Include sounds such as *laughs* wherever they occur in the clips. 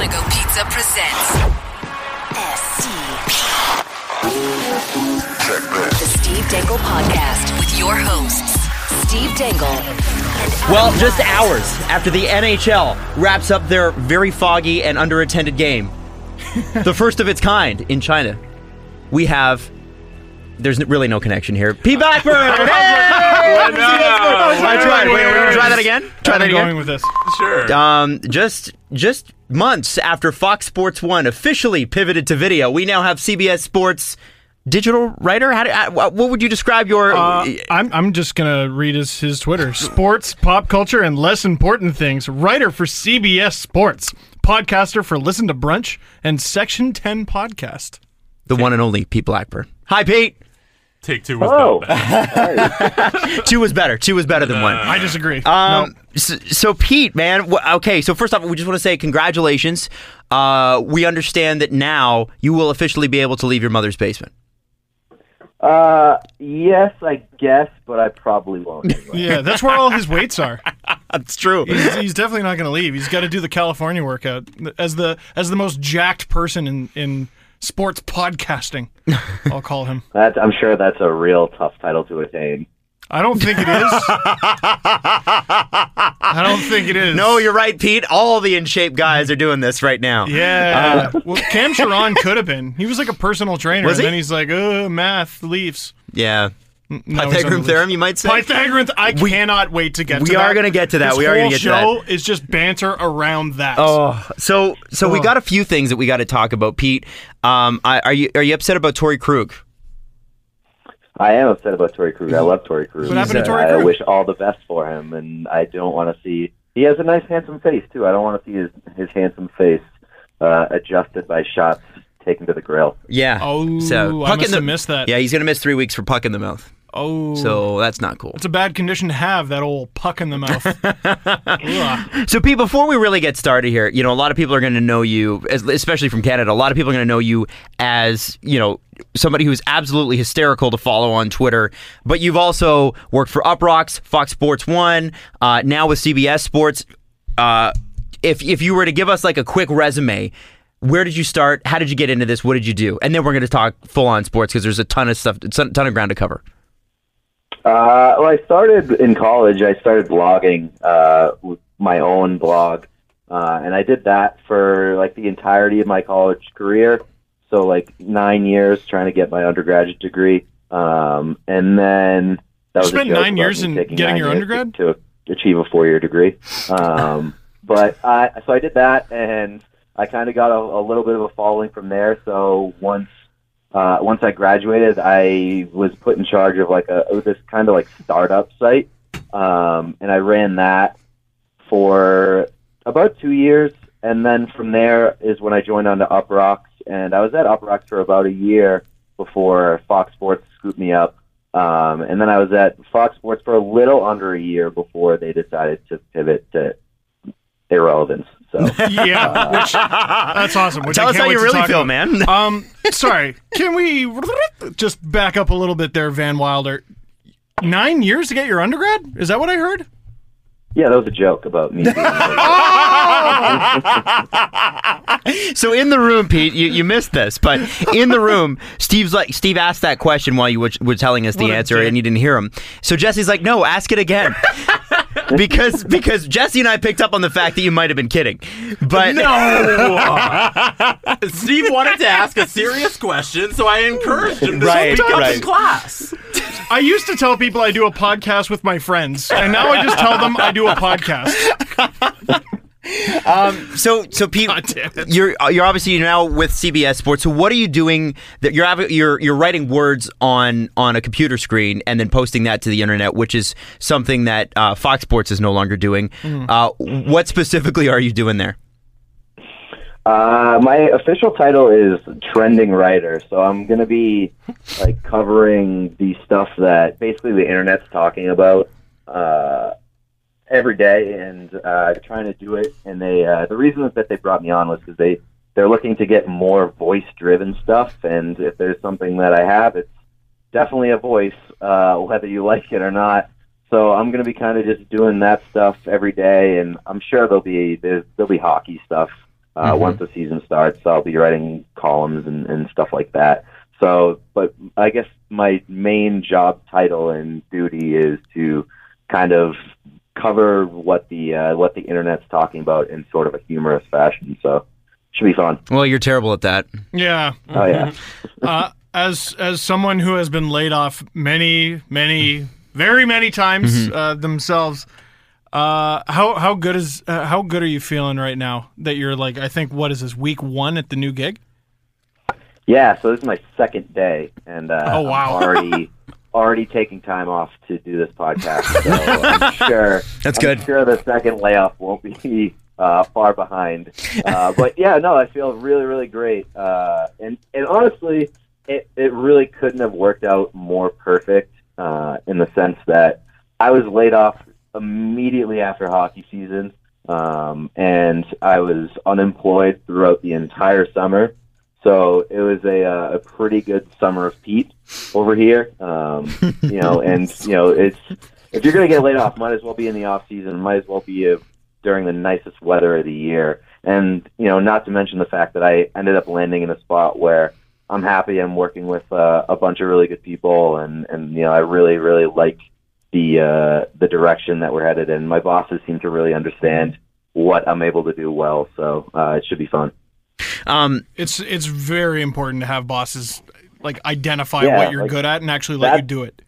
Panago Pizza presents SDP. The Steve Dangle Podcast with your hosts, Steve Dangle Well, just hours after the NHL wraps up their very foggy and underattended game, the first of its kind in China, we have. There's really no connection here. P. Blackburn! Hey! I tried. Wait, wait, wait, try that again. Try I'm that going again. with this. Sure. Um, just just months after Fox Sports One officially pivoted to video, we now have CBS Sports digital writer. How do, uh, what would you describe your? Uh, I'm, I'm just gonna read his, his Twitter. *laughs* Sports, pop culture, and less important things. Writer for CBS Sports, podcaster for Listen to Brunch and Section 10 podcast. the one and only Pete Blackburn. Hi, Pete. Take two was Oh. not bad. *laughs* Two was better. Two was better than one. I disagree. Um, No. so, so Pete, man, wh- okay. So first off, we just want to say congratulations. Uh, we understand that now you will officially be able to leave your mother's basement. Uh, yes, I guess, but I probably won't. *laughs* Yeah, that's where all his weights are. *laughs* That's true. He's, he's definitely not going to leave. He's got to do the California workout as the as the most jacked person in in sports podcasting. *laughs* I'll call him. That's, I'm sure that's a real tough title to attain. I don't think it is. *laughs* I don't think it is. No, you're right, Pete. All the in shape guys are doing this right now. Yeah. Uh, well, Cam Charron could have been. He was like a personal trainer, Was and he? then he's like, "Oh, math, Leafs." Yeah. No, he's on the Pythagorean theorem, you might say. Pythagorean. I cannot wait to get. we to that. are gonna get to that. This We are gonna whole get to that. show is just banter around that. Oh, so so we Oh. got a few things that we got to talk about, Pete. Um, I, are you are you upset about Torey Krug? I am upset about Torey Krug. I love Torey Krug. What happened to Torey I wish all the best for him, and I don't want to see. He has a nice, handsome face too. I don't want to see his his handsome face uh, adjusted by shots taken to the grill. Yeah. Oh, so I puck must in the, have missed that. Yeah, he's gonna miss three weeks for puck in the mouth. Oh. So that's not cool. it's a bad condition to have that old puck in the mouth. *laughs* So, Pete, before we really get started here, you know, a lot of people are going to know you, especially from Canada. A lot of people are going to know you as, you know, somebody who's absolutely hysterical to follow on Twitter. But you've also worked for Uproxx, Fox Sports One, uh, now with CBS Sports. Uh, if if you were to give us like a quick resume, where did you start? How did you get into this? What did you do? And then we're going to talk full on sports because there's a ton of stuff, a ton of ground to cover. Uh, well, I started in college. I started blogging uh, with my own blog, uh, and I did that for like the entirety of my college career. So, like nine years trying to get my undergraduate degree, um, and then that was a spent nine years in getting your undergrad? to, to achieve a four-year degree. Um, *laughs* but I so I did that, and I kind of got a, a little bit of a following from there. So once uh, once I graduated, I was put in charge of like a this kind of like startup site, um, and I ran that for about two years, and then from there is when I joined on to Uproxx, and I was at Uproxx for about a year before Fox Sports scooped me up, um, and then I was at Fox Sports for a little under a year before they decided to pivot to irrelevance. So. *laughs* yeah, which, that's awesome. Which Tell us how you really feel, about. man. *laughs* Um, sorry. Can we just back up a little bit there, Van Wilder? Nine years to get your undergrad? Is that what I heard? Yeah, that was a joke about me. *laughs* So in the room, Pete, you, you missed this, but in the room, Steve's like Steve asked that question while you were, were telling us the What answer, and you didn't hear him. So Jesse's like, "No, ask it again," because because Jesse and I picked up on the fact that you might have been kidding, but No! *laughs* Steve wanted to ask a serious question, so I encouraged him to Right, speak up in class. I used to tell people I do a podcast with my friends, and now I just tell them I do a podcast. So so Pete, *laughs* God damn it. you're you're obviously now with CBS Sports. So what are you doing? That you're you're you're writing words on on a computer screen and then posting that to the internet, which is something that uh, Fox Sports is no longer doing. Uh, what specifically are you doing there? Uh, my official title is trending writer, so I'm gonna be like covering the stuff that basically the internet's talking about uh, every day, and uh, trying to do it. And they uh, the reason that they brought me on was because they they're looking to get more voice driven stuff, and if there's something that I have, it's definitely a voice, uh, whether you like it or not. So I'm gonna be kind of just doing that stuff every day, and I'm sure there'll be there's, there'll be hockey stuff Uh, Once the season starts, I'll be writing columns and, and stuff like that. So, but I guess my main job title and duty is to kind of cover what the uh, what the internet's talking about in sort of a humorous fashion. So, should be fun. Well, you're terrible at that. Yeah. Oh yeah. *laughs* Uh, as as someone who has been laid off many, many, very many times uh, themselves, uh, how how good is uh, how good are you feeling right now? That you're like, I think what is this week one at the new gig? Yeah, so this is my second day, and uh, Oh, wow. I'm already *laughs* already taking time off to do this podcast. So I'm *laughs* sure That's good. I'm. Sure, the second layoff won't be uh, far behind. Uh, but yeah, no, I feel really, really great, uh, and and honestly, it it really couldn't have worked out more perfect uh, in the sense that I was laid off immediately after hockey season. Um, and I was unemployed throughout the entire summer. So it was a, uh, a pretty good summer of Pete over here. Um, you know, *laughs* and you know, it's if you're going to get laid off, might as well be in the off season. Might as well be uh during the nicest weather of the year. And you know, not to mention the fact that I ended up landing in a spot where I'm happy. I'm working with uh, a bunch of really good people, and and you know, I really really like the uh, the direction that we're headed in. My bosses seem to really understand what I'm able to do well, so uh, it should be fun. Um, It's it's very important to have bosses like identify Yeah, what you're like, good at and actually let you do it.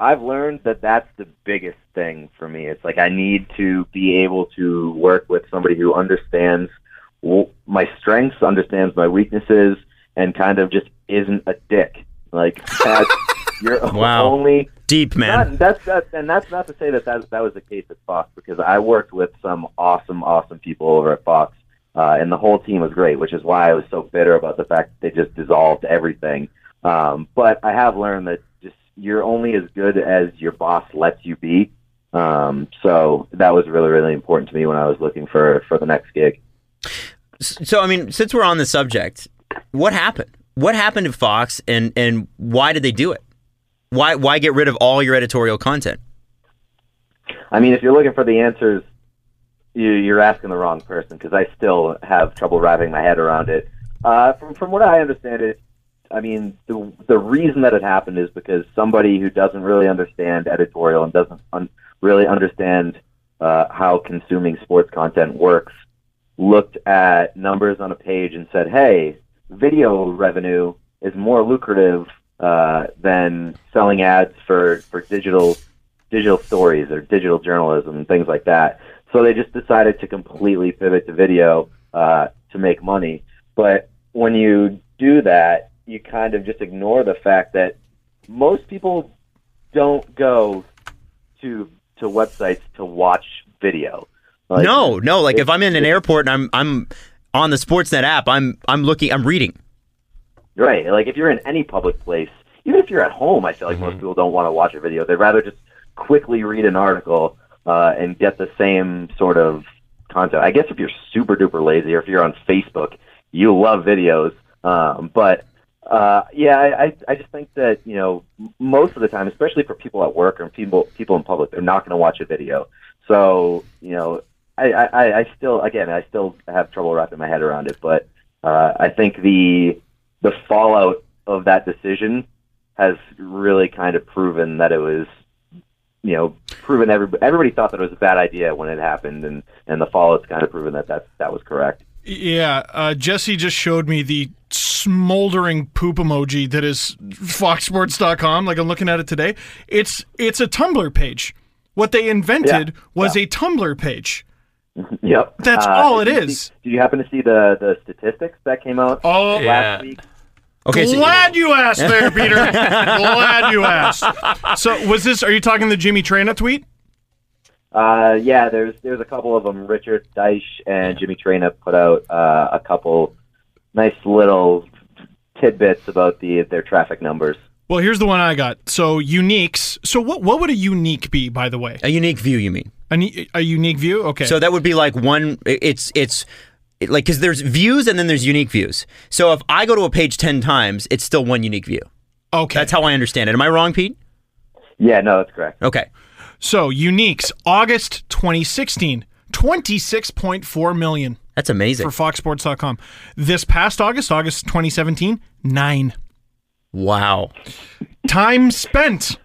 I've learned that that's the biggest thing for me. It's like I need to be able to work with somebody who understands my strengths, understands my weaknesses, and kind of just isn't a dick. Like *laughs* that's you're Wow. only deep man. Not, that's that, and that's not to say that, that that was the case at Fox because I worked with some awesome, awesome people over at Fox, uh, and the whole team was great, which is why I was so bitter about the fact that they just dissolved everything. Um, but I have learned that just you're only as good as your boss lets you be. Um, so that was really, really important to me when I was looking for for the next gig. So, I mean, since we're on the subject, what happened? What happened to Fox, and and why did they do it? Why why get rid of all your editorial content? I mean, if you're looking for the answers, you, you're asking the wrong person because I still have trouble wrapping my head around it. Uh, from from what I understand it, I mean, the the reason that it happened is because somebody who doesn't really understand editorial and doesn't un- really understand uh, how consuming sports content works looked at numbers on a page and said, "Hey, video revenue is more lucrative uh, than selling ads for for digital digital stories or digital journalism and things like that." So they just decided to completely pivot to video uh, to make money. But when you do that, you kind of just ignore the fact that most people don't go to to websites to watch video. Like, no, no. Like if I'm in an airport and I'm I'm on the Sportsnet app, I'm I'm looking, I'm reading. Right. Like if you're in any public place, even if you're at home, I feel like most people don't want to watch a video. They'd rather just quickly read an article uh, and get the same sort of content. I guess if you're super duper lazy or if you're on Facebook, you love videos. Um, but uh, yeah, I, I just think that you know most of the time, especially for people at work or people people in public, they're not going to watch a video. So you know, I, I, I still again I still have trouble wrapping my head around it, but uh, I think the the fallout of that decision has really kind of proven that it was you know proven everybody everybody thought that it was a bad idea when it happened and and the fallout's kind of proven that that that was correct Yeah, uh, Jesse just showed me the smoldering poop emoji that is foxsports.com. Like I'm looking at it today. It's it's a Tumblr page. What they invented Yeah, was a Tumblr page. *laughs* yep That's Uh, all it is. did you see- did you happen to see the the statistics that came out Oh, Yeah. last week Okay, so glad you asked there, Peter. *laughs* glad you asked. So was this? Are you talking the Jimmy Traina tweet? Uh, yeah, there's there's a couple of them. Richard Deitsch and Jimmy Traina put out uh, a couple nice little tidbits about the their traffic numbers. Well, here's the one I got. So uniques. So what? What would a unique be, by the way? a unique view, you mean? A, a unique view. Okay. So that would be like one. It's it's it- like because there's views and then there's unique views. So if I go to a page ten times, it's still one unique view. okay. That's how I understand it. Am I wrong, Pete? Yeah, no, that's correct. Okay. So, uniques, August 2016, 26.4 million. That's amazing. for FoxSports.com. This past August, August 2017, nine. wow. Time spent,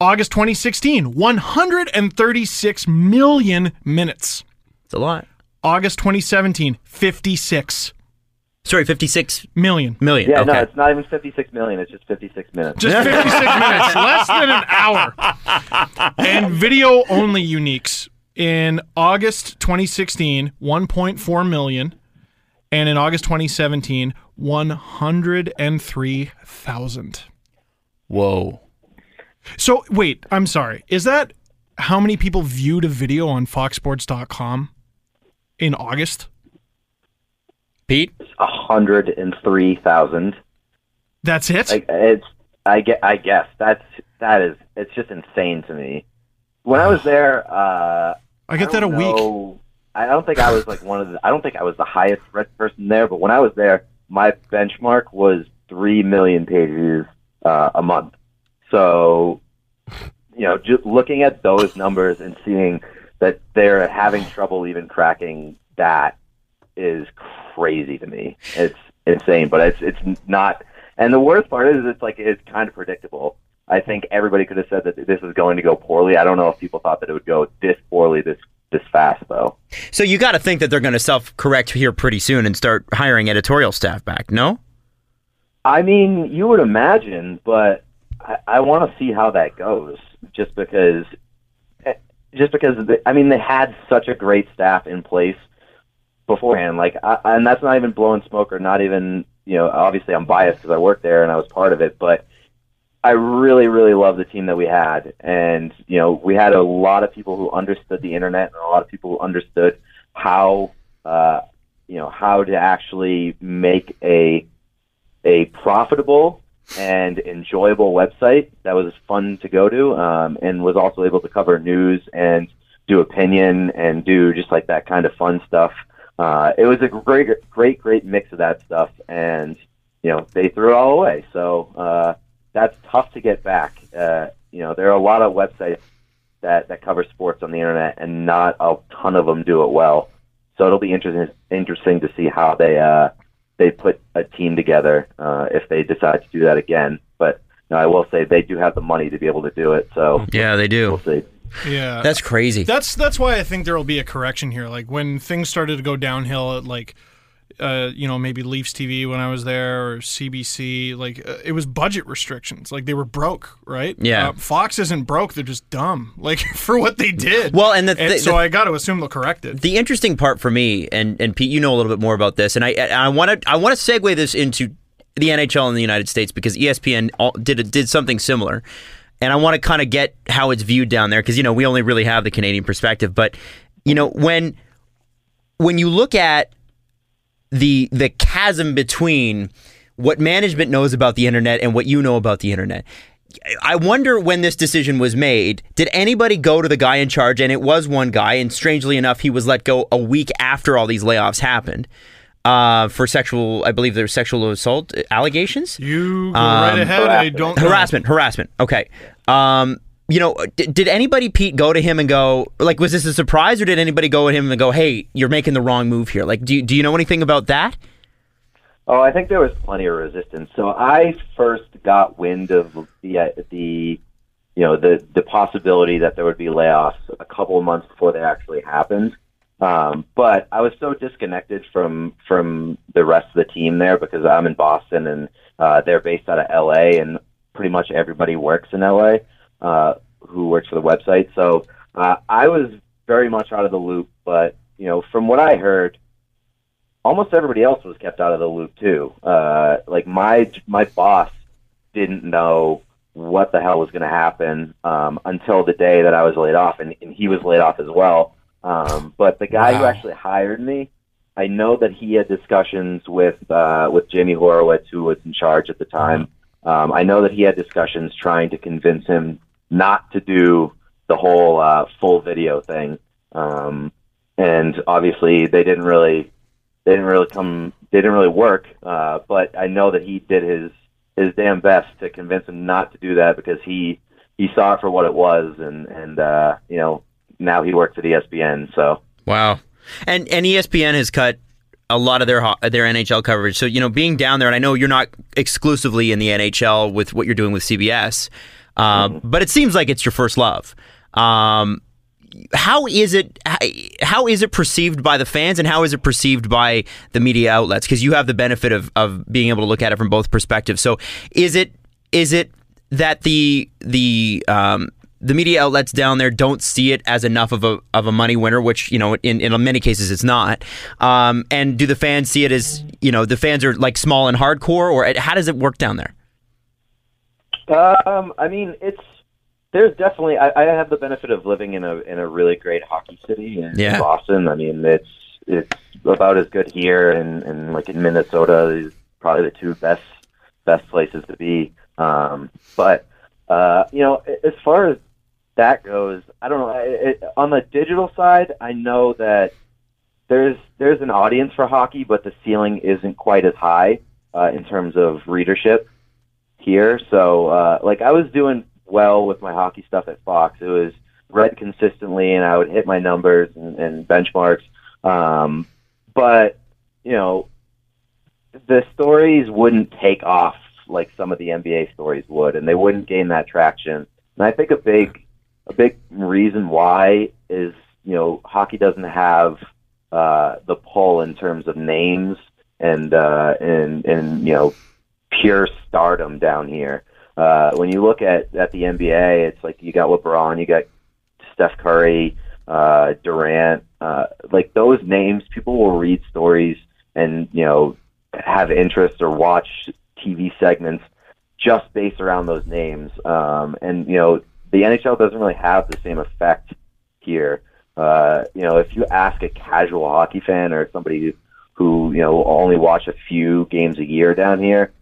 August 2016, 136 million minutes. It's a lot. August 2017, 56 Sorry, 56 million. million. Yeah, okay. no, it's not even 56 million. It's just 56 minutes. Just 56 *laughs* minutes, less than an hour. And video only uniques in August 2016, 1.4 million. And in August 2017, 103,000. Whoa. So, wait, I'm sorry. Is that how many people viewed a video on foxsports.com in August? Pete? 103,000. That's it? Like it's I get I guess that's that is it's just insane to me. When I was *sighs* there, uh I get that a don't week. know- I don't think I was like one of the I don't think I was the highest read person there, but when I was there, my benchmark was three million pages uh, a month. So, you know, just looking at those numbers and seeing that they're having trouble even cracking that is crazy to me. It's insane, but it's it's not. And the worst part is, it's like it's kind of predictable. I think everybody could have said that this was going to go poorly. I don't know if people thought that it would go this poorly this this fast though. So you got to think that they're going to self correct here pretty soon and start hiring editorial staff back, no? I mean, you would imagine, but I, I want to see how that goes. Just because, just because the, I mean, they had such a great staff in place beforehand. Like, I, and that's not even blowing smoke or not even you know. Obviously, I'm biased because I worked there and I was part of it, but I really, really love the team that we had, and you know, we had a lot of people who understood the internet and a lot of people who understood how, uh, you know, how to actually make a a profitable and enjoyable website that was fun to go to, um, and was also able to cover news and do opinion and do just like that kind of fun stuff. Uh, it was a great, great, great mix of that stuff, and you know, they threw it all away. So. Uh, that's tough to get back. Uh, you know, there are a lot of websites that, that cover sports on the internet, and not a ton of them do it well. So it'll be interesting interesting to see how they uh, they put a team together uh, if they decide to do that again. But you know, I will say they do have the money to be able to do it. So Yeah, they we'll do. see. Yeah. That's crazy. That's that's why I think there will be a correction here. Like when things started to go downhill at like uh, you know, maybe Leafs TV when I was there or CBC, like uh, it was budget restrictions. Like they were broke, right? Yeah. Uh, Fox isn't broke; they're just dumb. *laughs* Like for what they did. Well, and the- the- so the- I got to assume they'll correct it. The interesting part for me, and, and Pete, you know a little bit more about this, and I I want to I want to segue this into the NHL in the United States because ESPN all- did did something similar, and I want to kind of get how it's viewed down there because you know we only really have the Canadian perspective, but you know when when you look at the the chasm between what management knows about the internet and what you know about the internet. I wonder when this decision was made, did anybody go to the guy in charge? And it was one guy, and strangely enough, he was let go a week after all these layoffs happened uh, for sexual, I believe there were sexual assault allegations. You go right ahead. I don't know. Harassment, harassment. Okay. Um, you know, did, did anybody, Pete, go to him and go, like, was this a surprise, or did anybody go at him and go, hey, you're making the wrong move here? Like, do you, do you know anything about that? Oh, I think there was plenty of resistance. So I first got wind of the uh, the you know the the possibility that there would be layoffs a couple of months before they actually happened. Um, but I was so disconnected from from the rest of the team there because I'm in Boston and uh, they're based out of LA and pretty much everybody works in LA uh, who works for the website. So uh, I was very much out of the loop. But you know, from what I heard, almost everybody else was kept out of the loop too. Uh, like my my boss didn't know what the hell was going to happen um, until the day that I was laid off, and, and he was laid off as well. Um, but the guy who actually hired me, I know that he had discussions with uh, with Jamie Horowitz, who was in charge at the time. Um, I know that he had discussions trying to convince him not to do the whole uh, full video thing. Um, and obviously, they didn't really they didn't really come they didn't really work uh, but i know that he did his his damn best to convince him not to do that because he he saw it for what it was and and uh you know now he works at espn so Wow. And and ESPN has cut a lot of their their NHL coverage. So you know, being down there, and I know you're not exclusively in the NHL with what you're doing with CBS, um, but it seems like it's your first love. Um, how is it? How is it perceived by the fans, and how is it perceived by the media outlets? Because you have the benefit of of being able to look at it from both perspectives. So is it is it that the the um, the media outlets down there don't see it as enough of a of a money winner, which you know in, in many cases it's not. Um, and do the fans see it as you know the fans are like small and hardcore, or how does it work down there? Um, I mean, it's there's definitely. I, I have the benefit of living in a in a really great hockey city in, Yeah. Boston. I mean, it's it's about as good here, and and like in Minnesota is probably the two best best places to be. Um, but uh, you know, as far as that goes, I don't know. I- It, on the digital side, I know that there's there's an audience for hockey, but the ceiling isn't quite as high uh, in terms of readership here. So, uh, like, I was doing well with my hockey stuff at Fox. It was read consistently, and I would hit my numbers and, and benchmarks. Um, but you know, the stories wouldn't take off like some of the NBA stories would, and they wouldn't gain that traction. And I think a big, a big reason why is you know hockey doesn't have uh, the pull in terms of names and uh, and and you know pure stardom down here. Uh, when you look at at the NBA, it's like you got LeBron, you got Steph Curry, uh, Durant, uh, like those names. People will read stories and you know have interest or watch TV segments just based around those names. Um, and you know the NHL doesn't really have the same effect here. Uh, you know, if you ask a casual hockey fan or somebody who, who you know only watch a few games a year down here,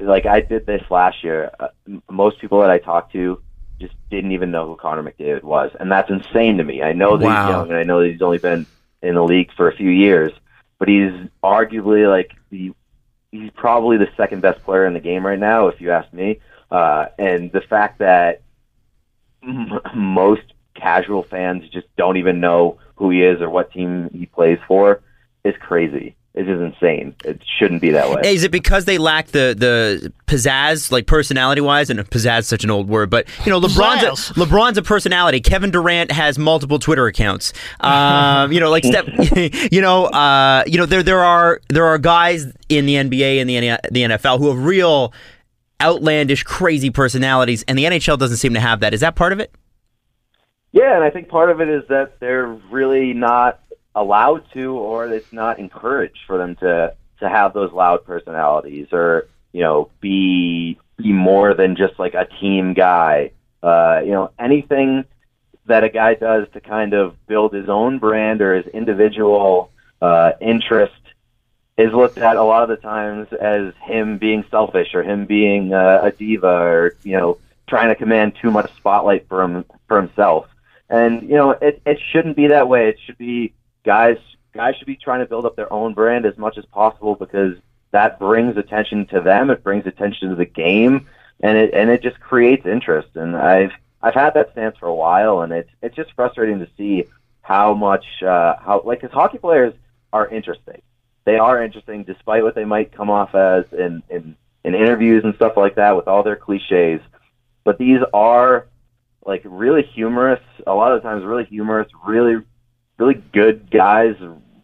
like I did this last year, uh, most people that I talked to just didn't even know who Connor McDavid was, and that's insane to me. I know that Wow. he's young, and I know that he's only been in the league for a few years, but he's arguably like the he's probably the second best player in the game right now, if you ask me. Uh, and the fact that m- *laughs* most casual fans just don't even know who he is or what team he plays for is crazy. It's just insane. It shouldn't be that way. Is it because they lack the the pizzazz, like personality wise? And pizzazz is such an old word, but you know, LeBron's a, LeBron's a personality. Kevin Durant has multiple Twitter accounts. Um, you know, like step, *laughs* *laughs* you know, uh, you know, there there are there are guys in the NBA and the the NFL who have real outlandish, crazy personalities, and the NHL doesn't seem to have that. Is that part of it? Yeah, and I think part of it is that they're really not allowed to, or it's not encouraged for them to to have those loud personalities, or you know, be be more than just like a team guy. Uh, you know, anything that a guy does to kind of build his own brand or his individual uh, interest is looked at a lot of the times as him being selfish or him being uh, a diva or you know trying to command too much spotlight for him for himself. And you know it it shouldn't be that way. It should be guys guys should be trying to build up their own brand as much as possible because that brings attention to them. It brings attention to the game, and it and it just creates interest. And I've I've had that stance for a while, and it's it's just frustrating to see how much uh, how like because hockey players are interesting. They are interesting, despite what they might come off as in in, in interviews and stuff like that, with all their cliches. But these are like really humorous. A lot of times, really humorous, really really good guys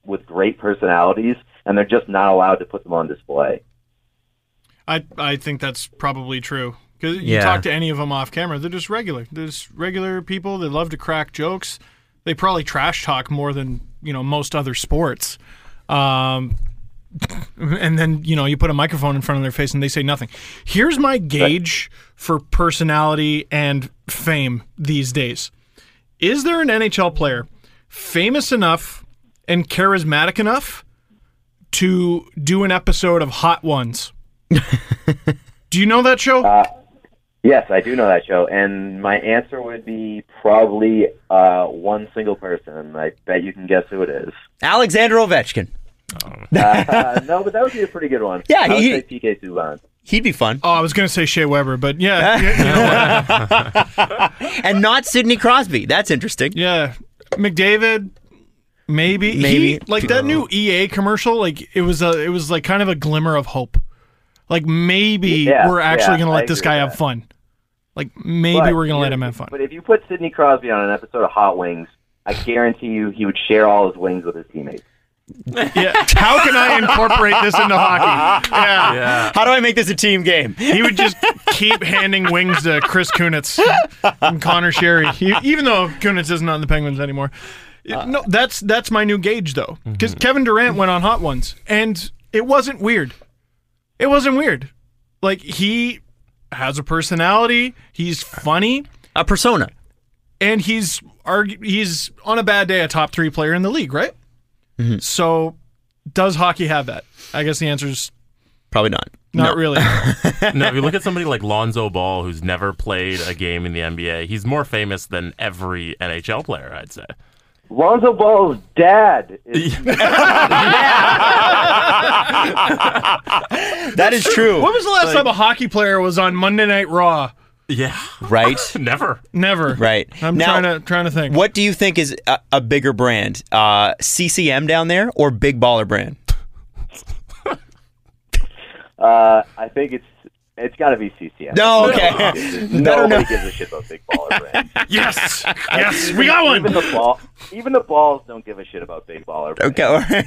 with great personalities, and they're just not allowed to put them on display. I I think that's probably true. Because you Yeah. talk to any of them off camera, they're just regular. They're just regular people. They love to crack jokes. They probably trash talk more than you know most other sports. Um, and then you know you put a microphone in front of their face and they say nothing. Here's my gauge for personality and fame these days. Is there an NHL player famous enough and charismatic enough to do an episode of Hot Ones? *laughs* Do you know that show? Yes, I do know that show, and my answer would be probably uh, one single person, I bet you can guess who it is. Alexander Ovechkin. Uh, *laughs* no, but that would be a pretty good one. Yeah, I would he- say PK Subban. He'd be fun, oh, I was going to say Shea Weber, but yeah, you, you know and not Sidney Crosby. That's interesting. yeah, McDavid. Maybe, he Maybe. like that new EA commercial. Like it was a, it was like kind of a glimmer of hope. Like maybe Yeah, we're actually yeah, gonna I let this agree guy with have that. fun. Like maybe But we're gonna let him have fun. But if you put Sidney Crosby on an episode of Hot Wings, I guarantee you he would share all his wings with his teammates. Yeah. How can I incorporate this into hockey? Yeah. Yeah. How do I make this a team game? He would just keep handing wings to Chris Kunitz and Conor Sheary, He- even though Kunitz isn't on the Penguins anymore. It- no, that's that's my new gauge though, because mm-hmm. Kevin Durant went on Hot Ones, and it wasn't weird. It wasn't weird. Like he has a personality. He's funny, A persona. and he's argu- he's on a bad day a top three player in the league, right? Mm-hmm. So, does hockey have that? I guess the answer is Probably not. not really. *laughs* no, if you look at somebody like Lonzo Ball, who's never played a game in the NBA, he's more famous than every NHL player, I'd say. Lonzo Ball's dad is *laughs* That is true. When was the last time a hockey player was on Monday Night Raw? Yeah. right? *laughs* Never. Never. Right. I'm Now- trying to trying to think. What do you think is a, a bigger brand, uh, CCM down there or Big Baller Brand? *laughs* Uh, I think it's it's got to be CCM. No, okay. *laughs* Nobody Better gives a shit about Big Baller *laughs* Brand. Yes. yes. We got Even one. the ball, even the balls don't give a shit about Big Baller Brand. Okay.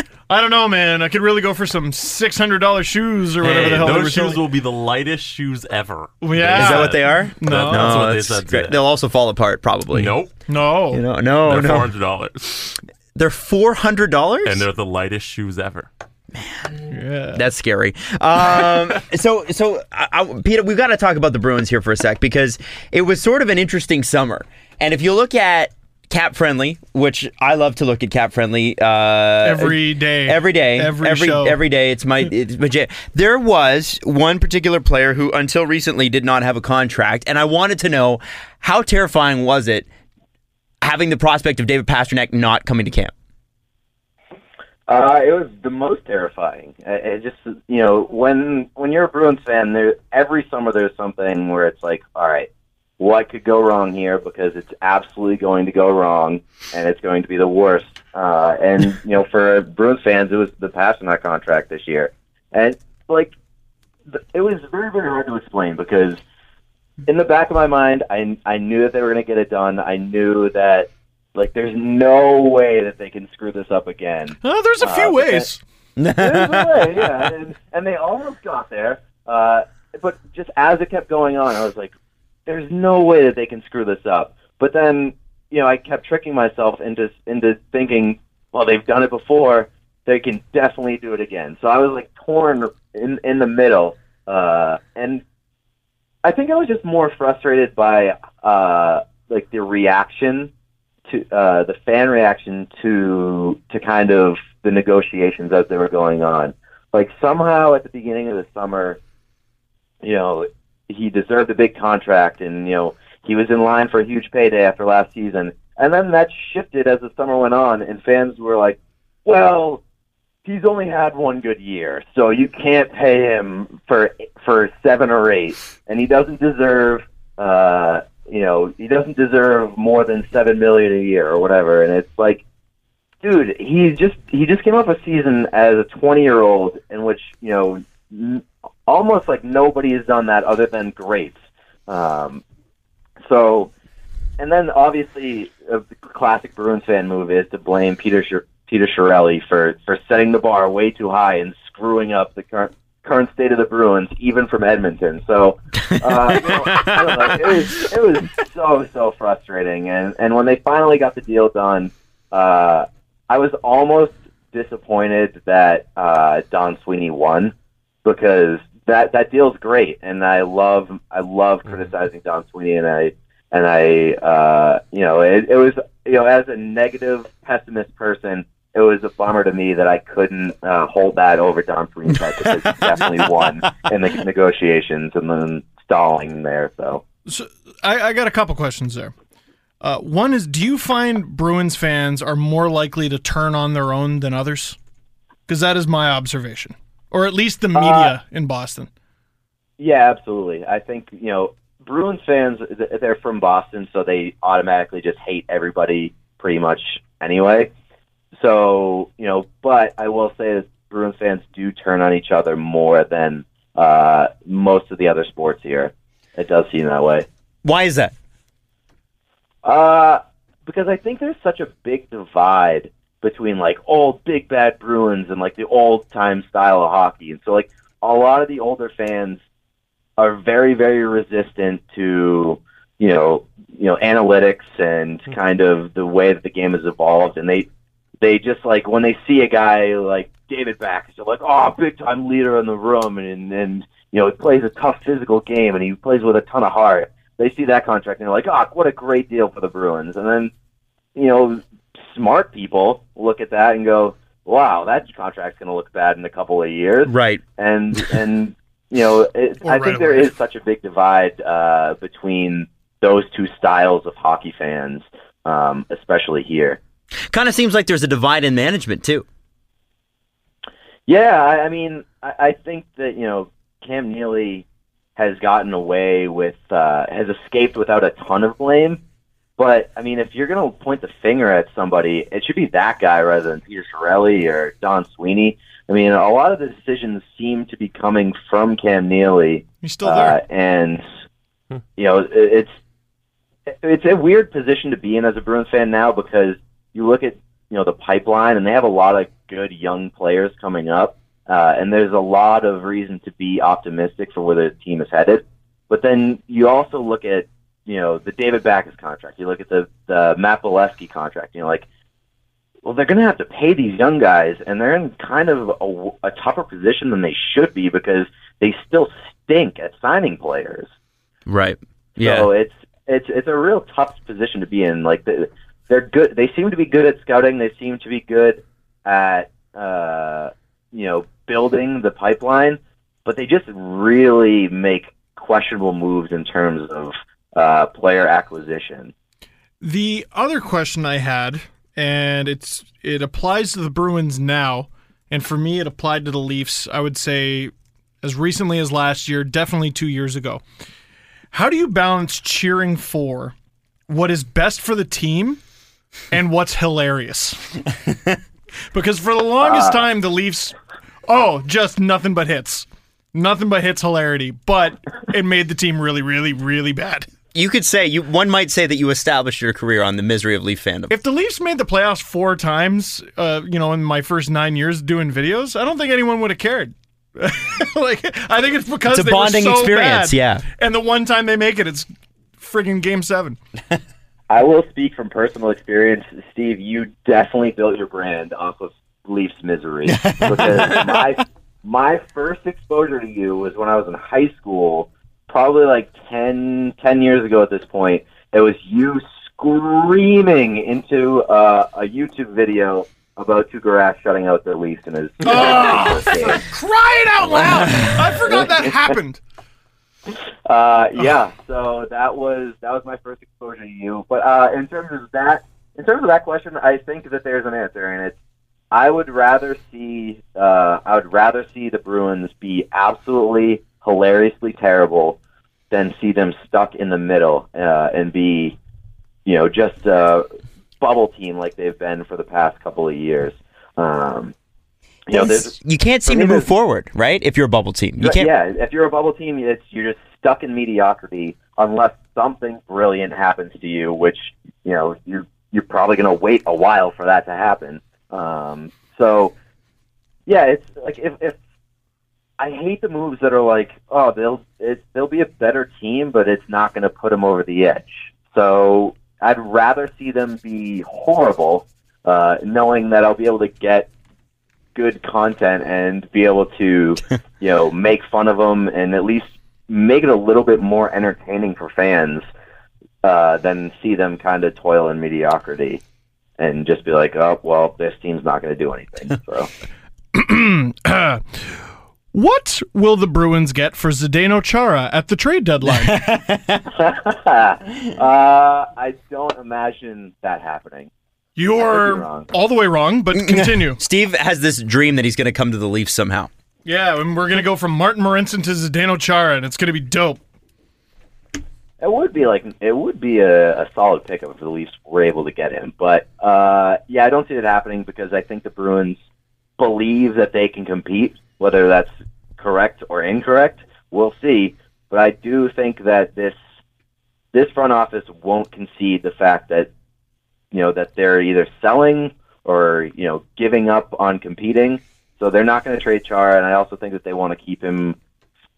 *laughs* I don't know, man. I could really go for some six hundred dollar shoes or whatever Hey, the hell they those shoes selling. will be the lightest shoes ever. Yeah. Is that what they are? No. That's what they that's said great. today. They'll also fall apart probably. Nope. No. You know, no, They're four no. hundred dollars, They're four hundred dollars. and they're the lightest shoes ever. Yeah. That's scary. Um, *laughs* so, so I, I, Peter, we've got to talk about the Bruins here for a sec because it was sort of an interesting summer. And if you look at Cap Friendly, which I love to look at Cap Friendly uh, Every day. every day, Every every show. every day. It's my *laughs* it's my. There was one particular player who, until recently, did not have a contract, and I wanted to know how terrifying was it having the prospect of David Pastrnak not coming to camp. Uh, it was the most terrifying. Uh, It just, you know, when when you're a Bruins fan, there every summer there's something where it's like, all right, what could go wrong here? Because it's absolutely going to go wrong, and it's going to be the worst. Uh, and you know, for Bruins fans, it was the Pastrnak contract this year, and like, it was very very hard to explain because in the back of my mind, I I knew that they were going to get it done. I knew that. Like, there's no way that they can screw this up again. Oh, there's a Uh, few but ways. There's a way, yeah, and, and they almost got there. Uh, but just as it kept going on, I was like, "There's no way that they can screw this up." But then, you know, I kept tricking myself into into thinking, "Well, they've done it before; they can definitely do it again." So I was like torn in in the middle, uh, and I think I was just more frustrated by uh, like the reaction to uh, the fan reaction to to kind of the negotiations as they were going on. Like somehow at the beginning of the summer, you know, he deserved a big contract, and you know he was in line for a huge payday after last season. And then that shifted as the summer went on, and fans were like, "Well, he's only had one good year, so you can't pay him for for seven or eight, and he doesn't deserve, uh, you know, he doesn't deserve more than seven million a year or whatever." And it's like, dude, he just he just came off a season as a twenty year old in which you know almost like nobody has done that other than greats. Um, so, and then obviously a classic Bruins fan move is to blame Peter Sh- Peter Chiarelli for for setting the bar way too high and screwing up the current current state of the Bruins, even from Edmonton. So, uh, *laughs* you know, I don't know, it was it was so so frustrating. And and when they finally got the deal done, uh, I was almost disappointed that uh, Don Sweeney won because that that deal's great, and I love I love criticizing Don Sweeney, and I and I uh, you know it, it was you know as a negative pessimist person, it was a bummer to me that I couldn't uh, hold that over Don Sweeney's because he definitely *laughs* won in the negotiations and then stalling there. So So I, I got a couple questions there. Uh, one is, do you find Bruins fans are more likely to turn on their own than others? Because that is my observation, or at least the media in Boston. Yeah, absolutely. I think you know Bruins fans. They're from Boston, so they automatically just hate everybody pretty much anyway. So you know, but I will say that Bruins fans do turn on each other more than uh, most of the other sports here. It does seem that way. Why is that? Uh, because I think there's such a big divide between like old big bad Bruins and like the old time style of hockey, and so like a lot of the older fans are very very resistant to you know you know analytics and kind of the way that the game has evolved, and they they just like when they see a guy like David Backes, they're like, oh, big time leader in the room, and and you know he plays a tough physical game and he plays with a ton of heart. They see that contract and they're like, oh, what a great deal for the Bruins, and then you know smart people look at that and go, wow, that contract's going to look bad in a couple of years, Right. and and you know it, *laughs* I right think there away. is such a big divide uh, between those two styles of hockey fans, um, especially here. Kind of seems like there's a divide in management too. Yeah, I, I mean, I, I think that you know Cam Neely has gotten away with uh, has escaped without a ton of blame. But I mean, if you're going to point the finger at somebody, it should be that guy rather than Peter Chiarelli or Don Sweeney. I mean, a lot of the decisions seem to be coming from Cam Neely, He's still there. uh, and you know, it's it's a weird position to be in as a Bruins fan now because you look at you know the pipeline and they have a lot of good young players coming up, uh, and there's a lot of reason to be optimistic for where the team is headed. But then you also look at you know the David Backes contract. You look at the the Matt Beleskey contract. You know, like well, they're going to have to pay these young guys, and they're in kind of a, a tougher position than they should be because they still stink at signing players. Right. So it's it's it's a real tough position to be in. Like the, they're good. They seem to be good at scouting. They seem to be good at uh, you know building the pipeline, but they just really make questionable moves in terms of uh, player acquisition. The other question I had, and it's it applies to the Bruins now, and for me it applied to the Leafs. I would say as recently as last year, definitely two years ago. How do you balance cheering for what is best for the team and what's hilarious? because for the longest time, the Leafs, oh, just nothing but hits. Nothing but hits hilarity, but it made the team really, really, really bad. You could say you. One might say that you established your career on the misery of Leaf fandom. If the Leafs made the playoffs four times, uh, you know, in my first nine years doing videos, I don't think anyone would have cared. *laughs* like, I think it's because It's a they were bonding so experience, bad. yeah. And the one time they make it, it's friggin' game seven. *laughs* I will speak from personal experience, Steve. You definitely built your brand off of Leafs misery *laughs* because my my first exposure to you was when I was in high school, probably like 10, 10 years ago at this point. It was you screaming into uh, a YouTube video about Tuukka Rask shutting out the Leafs in his Oh, *laughs* first game. Crying out loud! I forgot that happened. Uh, yeah, so that was that was my first exposure to you. But uh, in terms of that, in terms of that question, I think that there's an answer, and it's I would rather see uh, I would rather see the Bruins be absolutely hilariously terrible than see them stuck in the middle uh, and be, you know, just a bubble team like they've been for the past couple of years. Um, you know, there's you can't seem to move forward, right? If you're a bubble team, you can't. Yeah, if you're a bubble team, it's you're just stuck in mediocrity unless something brilliant happens to you, which you know you're you're probably going to wait a while for that to happen. Um, so yeah, it's like if, if I hate the moves that are like, oh, they'll it, they'll be a better team, but it's not going to put them over the edge. So I'd rather see them be horrible, uh, knowing that I'll be able to get good content and be able to, *laughs* you know, make fun of them and at least make it a little bit more entertaining for fans uh, than see them kind of toil in mediocrity and just be like, oh, well, this team's not going to do anything. *laughs* So. *clears throat* What will the Bruins get for Zdeno Chara at the trade deadline? *laughs* uh, I don't imagine that happening. You're all the way wrong, but continue. *laughs* Steve has this dream that he's going to come to the Leafs somehow. yeah, and we're gonna go from Martin Marincin to Zdeno Chara, and it's gonna be dope. It would be like it would be a, a solid pickup if the Leafs were able to get him, but uh, yeah, I don't see it happening because I think the Bruins believe that they can compete. Whether that's correct or incorrect, we'll see. But I do think that this this front office won't concede the fact that you know that they're either selling or you know giving up on competing. So they're not going to trade Chara, and I also think that they want to keep him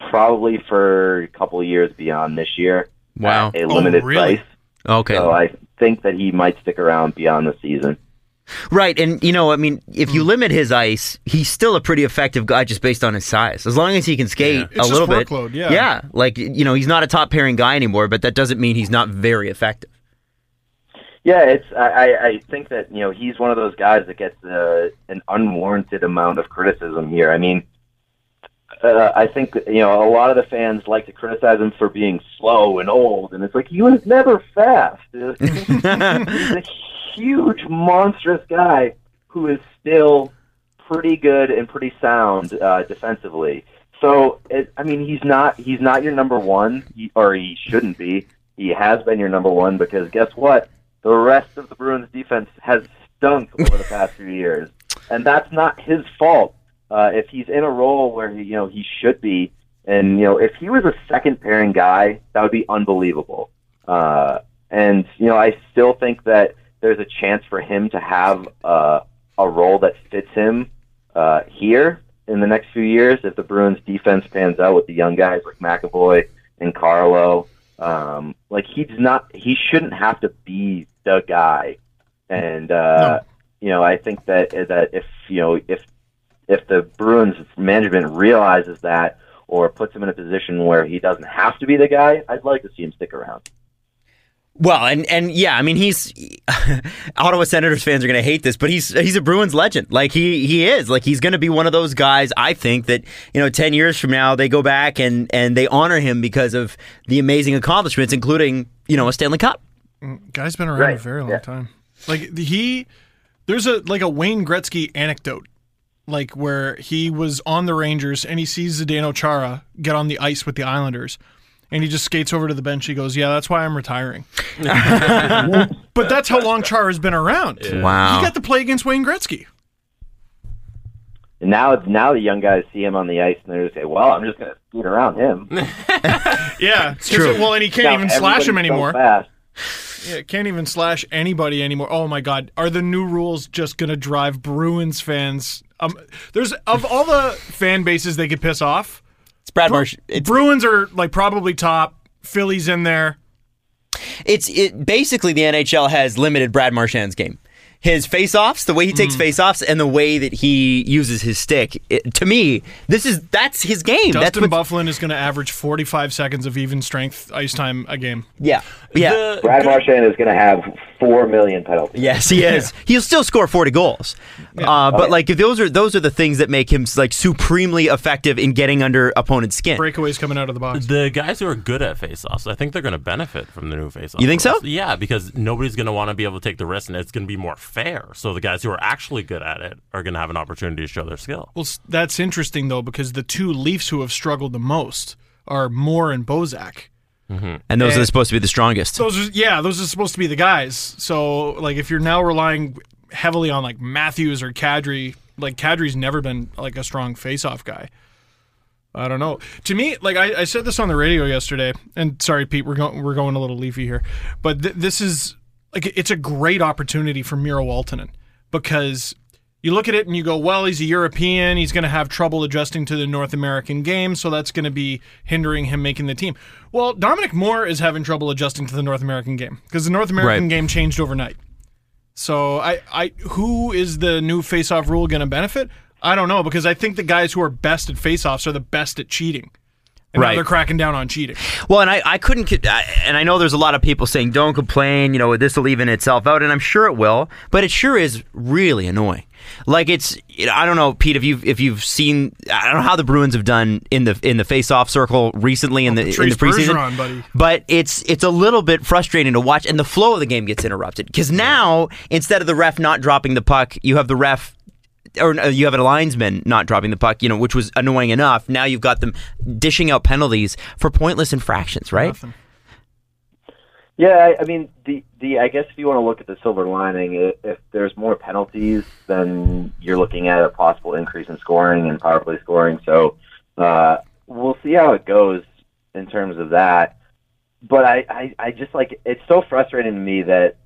probably for a couple of years beyond this year. Wow. at a limited oh, really? price. Okay. So I think that he might stick around beyond the season. Right, and you know, I mean, if you limit his ice, he's still a pretty effective guy just based on his size. As long as he can skate It's a just little bit, yeah. yeah. Like you know, he's not a top pairing guy anymore, but that doesn't mean he's not very effective. Yeah, it's I, I- think that you know he's one of those guys that gets uh, an unwarranted amount of criticism here. I mean, uh, I think you know a lot of the fans like to criticize him for being slow and old, and it's like he was never fast. *laughs* he's a huge, monstrous guy who is still pretty good and pretty sound uh, defensively. So, it, I mean, he's not he's not your number one, he, or he shouldn't be. He has been your number one because guess what? The rest of the Bruins defense has stunk *laughs* over the past few years, and that's not his fault. Uh, if he's in a role where he, you know he should be, and you know if he was a second pairing guy, that would be unbelievable. Uh, and you know I still think that there's a chance for him to have uh, a role that fits him uh, here in the next few years if the Bruins defense pans out with the young guys like McAvoy and Carlo. Um, like he's not, he shouldn't have to be the guy. And uh, you know, I think that that if you know if if the Bruins management realizes that or puts him in a position where he doesn't have to be the guy, I'd like to see him stick around. Well, and and yeah, I mean, he's *laughs* Ottawa Senators fans are going to hate this, but he's he's a Bruins legend. Like he he is. Like he's going to be one of those guys. I think that you know, ten years from now, they go back and and they honor him because of the amazing accomplishments, including you know a Stanley Cup. Mm, guy's been around Right, a very long yeah. time. Like he, there's a like a Wayne Gretzky anecdote, like where he was on the Rangers and he sees Zdeno Chara get on the ice with the Islanders, and he just skates over to the bench. He goes, "Yeah, that's why I'm retiring." *laughs* but that's how long Char has been around. Wow. He got to play against Wayne Gretzky. And now, now the young guys see him on the ice and they're just say, "Well, I'm just going to scoot around him." *laughs* Yeah, it's true. Well, and he can't Now even slash him everybody's so anymore. fast. Yeah, can't even slash anybody anymore. Oh my god, are the new rules just gonna drive Bruins fans? Um, there's of all the fan bases they could piss off. It's Brad Marsh. It's Bruins are like probably top. Phillies in there. it's it basically the NHL has limited Brad Marchand's game. His face-offs, the way he takes hmm. face-offs, and the way that he uses his stick. It, to me, this is that's his game. that's Dustin what, Byfuglien is going to average 45 seconds of even strength ice time a game. yeah, yeah. The- Brad Marchand is going to have four million penalties. Yes, he is. He'll still score forty goals, uh, but yeah. like those are those are the things that make him like supremely effective in getting under opponent's skin. Breakaways coming out of the box. The guys who are good at face-offs, I think they're going to benefit from the new face-off. You think so? Yeah, because nobody's going to want to be able to take the risk, and it's going to be more fair. So the guys who are actually good at it are going to have an opportunity to show their skill. Well, that's interesting though because the two Leafs who have struggled the most are Moore and Bozak. Mm-hmm. And those are supposed to be the strongest. Those are yeah, those are supposed to be the guys. So like if you're now relying heavily on like Matthews or Kadri, like Kadri's never been like a strong face-off guy. I don't know. To me, like I, I said this on the radio yesterday, and sorry, Pete, we're going we're going a little leafy here, but th- this is like it's a great opportunity for Miro Aaltonen because you look at it and you go, well, he's a European. He's going to have trouble adjusting to the North American game, so that's going to be hindering him making the team. Well, Dominic Moore is having trouble adjusting to the North American game because the North American Right. game changed overnight. So I, I, who is the new face-off rule going to benefit? I don't know because I think the guys who are best at face-offs are the best at cheating. And Right. now they're cracking down on cheating. Well, and I, I couldn't, I- and I know there's a lot of people saying, don't complain, you know, this will even itself out, and I'm sure it will, but it sure is really annoying. Like it's, I don't know, Pete, if you've if you've seen, I don't know how the Bruins have done in the in the face-off circle recently in the in the preseason, Bergeron, buddy. but it's it's a little bit frustrating to watch, and the flow of the game gets interrupted because now instead of the ref not dropping the puck, you have the ref or uh, you have a linesman not dropping the puck, you know, which was annoying enough. Now you've got them dishing out penalties for pointless infractions, right? Nothing. Yeah, I, I mean the the I guess if you want to look at the silver lining, if, if there's more penalties, then you're looking at a possible increase in scoring and power play scoring. So uh, we'll see how it goes in terms of that. But I, I, I just like it's so frustrating to me that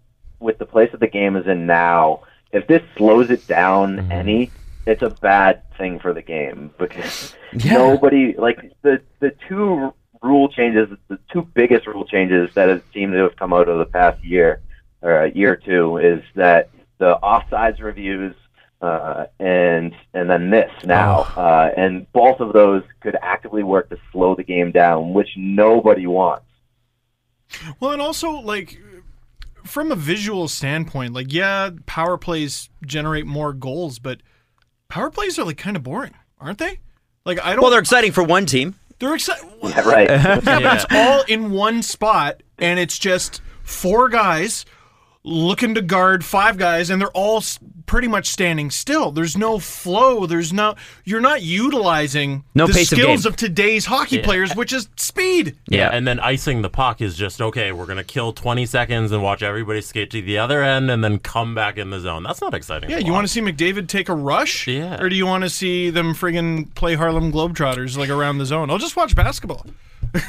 with the place that the game is in now, if this slows it down any, it's a bad thing for the game because *laughs* nobody like the the two rule changes, the two biggest rule changes that have seemed to have come out of the past year or a year or two is that the offsides reviews uh, and and then this now, uh, and both of those could actively work to slow the game down, which nobody wants. Well, and also like from a visual standpoint, like yeah, power plays generate more goals, but power plays are like kind of boring, aren't they? Like I don't. Well, they're exciting for one team. They're excited. Yeah, right. *laughs* It's all in one spot, and it's just four guys looking to guard five guys, and they're all pretty much standing still. There's no flow. There's no. You're not utilizing No the pace of skills game. of today's hockey players, which is speed. Yeah. And then icing the puck is just okay. We're gonna kill 20 seconds and watch everybody skate to the other end and then come back in the zone. That's not exciting. Yeah, you want to see McDavid take a rush? Yeah. Or do you want to see them friggin' play Harlem Globetrotters like around the zone? I'll just watch basketball.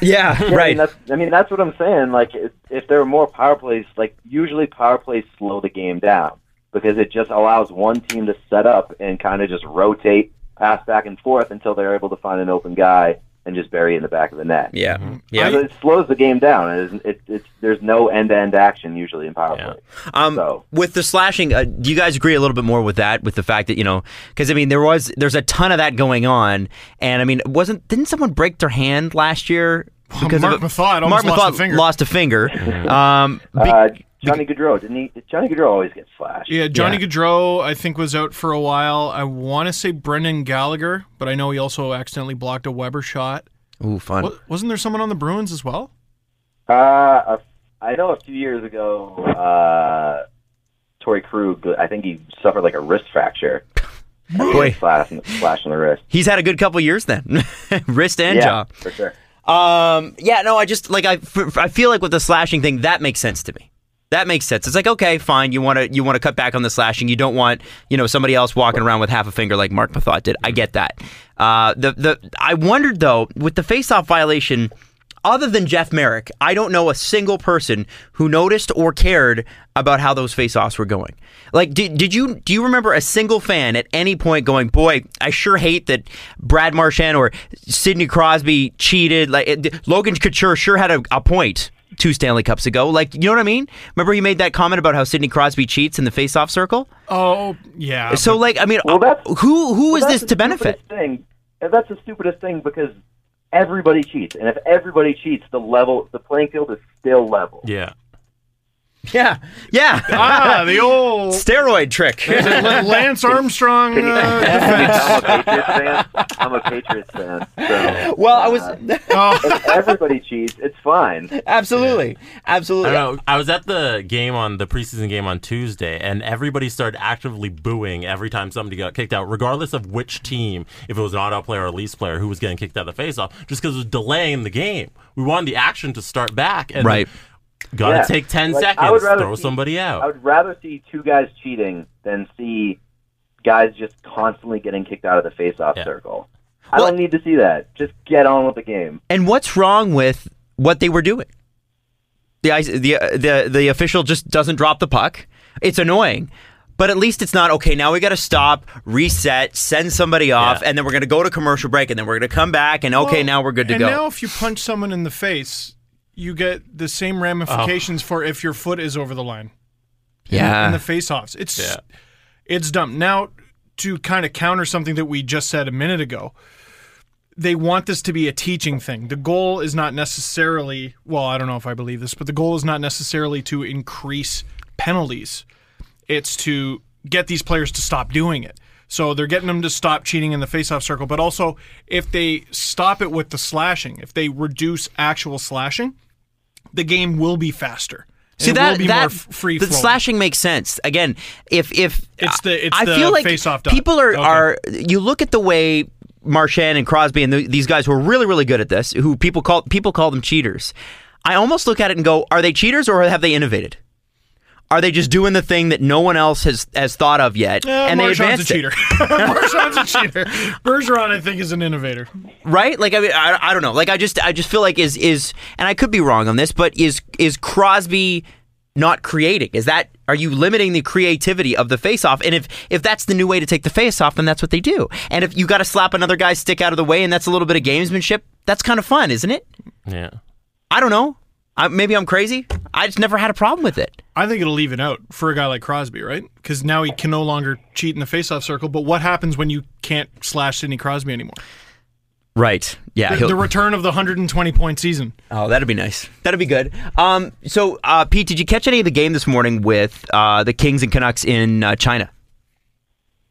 Yeah, *laughs* Yeah, I right. mean, that's, I mean, that's what I'm saying. Like, if, if there were more power plays, like usually power plays slow the game down because it just allows one team to set up and kind of just rotate, pass back and forth until they're able to find an open guy and just bury it in the back of the net. yeah, Mm-hmm. yeah. So it slows the game down. It, isn't- it, it's there's no end-to-end action usually in power Yeah. play. Um, So- with the slashing, uh, do you guys agree a little bit more with that? With the fact that you know, because I mean, there was there's a ton of that going on, and I mean, wasn't didn't someone break their hand last year? Because Mark of a- Methot Mark almost lost a finger. lost a finger. um, be- Uh, Johnny Gaudreau didn't he? Johnny Gaudreau always gets slashed. Yeah, Johnny Yeah. Gaudreau, I think, was out for a while. I want to say Brendan Gallagher, but I know he also accidentally blocked a Weber shot. ooh, fun. Wa- Wasn't there someone on the Bruins as well? Uh, a- I know a few years ago, uh, Torey Krug, I think he suffered like a wrist fracture. *laughs* Boy. slash, slash on the wrist. He's had a good couple years then, *laughs* wrist and yeah, jaw. for sure. Um, yeah, no, I just like I, f- I feel like with the slashing thing that makes sense to me. That makes sense. It's like okay, fine. You want to you want to cut back on the slashing. You don't want you know somebody else walking around with half a finger like Marc Methot did. I get that. Uh, the the I wondered though with the face-off violation. Other than Jeff Marek, I don't know a single person who noticed or cared about how those face-offs were going. Like, did, did you do you remember a single fan at any point going, "Boy, I sure hate that Brad Marchand or Sidney Crosby cheated"? Like, it, Logan Couture sure had a, a point two Stanley Cups ago. Like, you know what I mean? Remember he made that comment about how Sidney Crosby cheats in the face-off circle? Oh, yeah. So, like, I mean, Well, that's- who who is Well, this to benefit? Thing. And That's the stupidest thing because everybody cheats, and if everybody cheats, the level, the playing field is still level. Yeah. *laughs* Yeah, yeah. ah, the *laughs* old Steroid trick. Lance *laughs* Armstrong. Uh, I'm a Patriots fan. I'm a Patriots fan. So, well, I was oh, everybody cheats, it's fine. absolutely, absolutely. I know. I was at the game on the preseason game on Tuesday, and everybody started actively booing every time somebody got kicked out, regardless of which team, if it was an auto player or a lease player who was getting kicked out of the faceoff, just because it was delaying the game. We wanted the action to start back, and Right. Got to Yeah. take ten Like, I seconds, would rather throw see- somebody out. I would rather see two guys cheating than see guys just constantly getting kicked out of the face-off Yeah. circle. I Well- don't need to see that. Just get on with the game. And what's wrong with what they were doing? The the uh, the the official just doesn't drop the puck. It's annoying. But at least it's not okay. Now we got to stop, reset, send somebody off, Yeah. and then we're going to go to commercial break, and then we're going to come back, and okay, Well, now we're good to and go. now, if you punch someone in the face, you get the same ramifications for if your foot is over the line. Yeah. In the face-offs. It's Yeah. it's dumb. Now, to kind of counter something that we just said a minute ago, they want this to be a teaching thing. The goal is not necessarily, well, I don't know if I believe this, but the goal is not necessarily to increase penalties. It's to get these players to stop doing it. So they're getting them to stop cheating in the face-off circle, but also if they stop it with the slashing, if they reduce actual slashing, the game will be faster. See it that will be that f- free the flowing. slashing makes sense. Again, if if It's the- it's I the feel like face-off dot. people are Okay. are you look at the way Marchand and Crosby and the, these guys who are really really good at this, who people call people call them cheaters. I almost look at it and go, are they cheaters or have they innovated? Are they just doing the thing that no one else has has thought of yet, Uh, and they Marchand's advanced a it? cheater. *laughs* *laughs* Marchand's a cheater. Bergeron, I think, is an innovator. right? Like I mean, I, I don't know. Like I just I just feel like is is and I could be wrong on this, but is is Crosby not creating? Is that are you limiting the creativity of the face-off? And if if that's the new way to take the face-off, then that's what they do. And if you got to slap another guy's stick out of the way, and that's a little bit of gamesmanship, that's kind of fun, isn't it? Yeah. I don't know. I, maybe I'm crazy. I just never had a problem with it. I think it'll even out for a guy like Crosby, right? Because now he can no longer cheat in the faceoff circle. But what happens when you can't slash Sidney Crosby anymore? Right. Yeah. The, the return of the 120 point season. Oh, that'd be nice. That'd be good. Um, so, uh, Pete, did you catch any of the game this morning with uh, the Kings and Canucks in uh, China?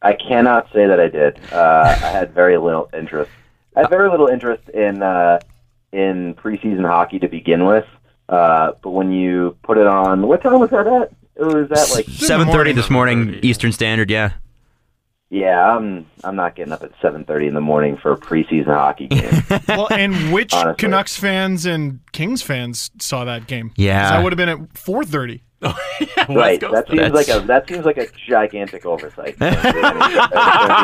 I cannot say that I did. Uh, I had very little interest. I had very little interest in uh, in preseason hockey to begin with. Uh, but when you put it on, what time was that at? It was at like Seven thirty this morning, Eastern Standard. Yeah. yeah. I'm I'm not getting up at seven thirty in the morning for a preseason hockey game. *laughs* Well, and which Honestly. Canucks fans and Kings fans saw that game? Yeah, that would have been at 4:30. *laughs* right. That seems That's- like a that seems like a gigantic oversight on the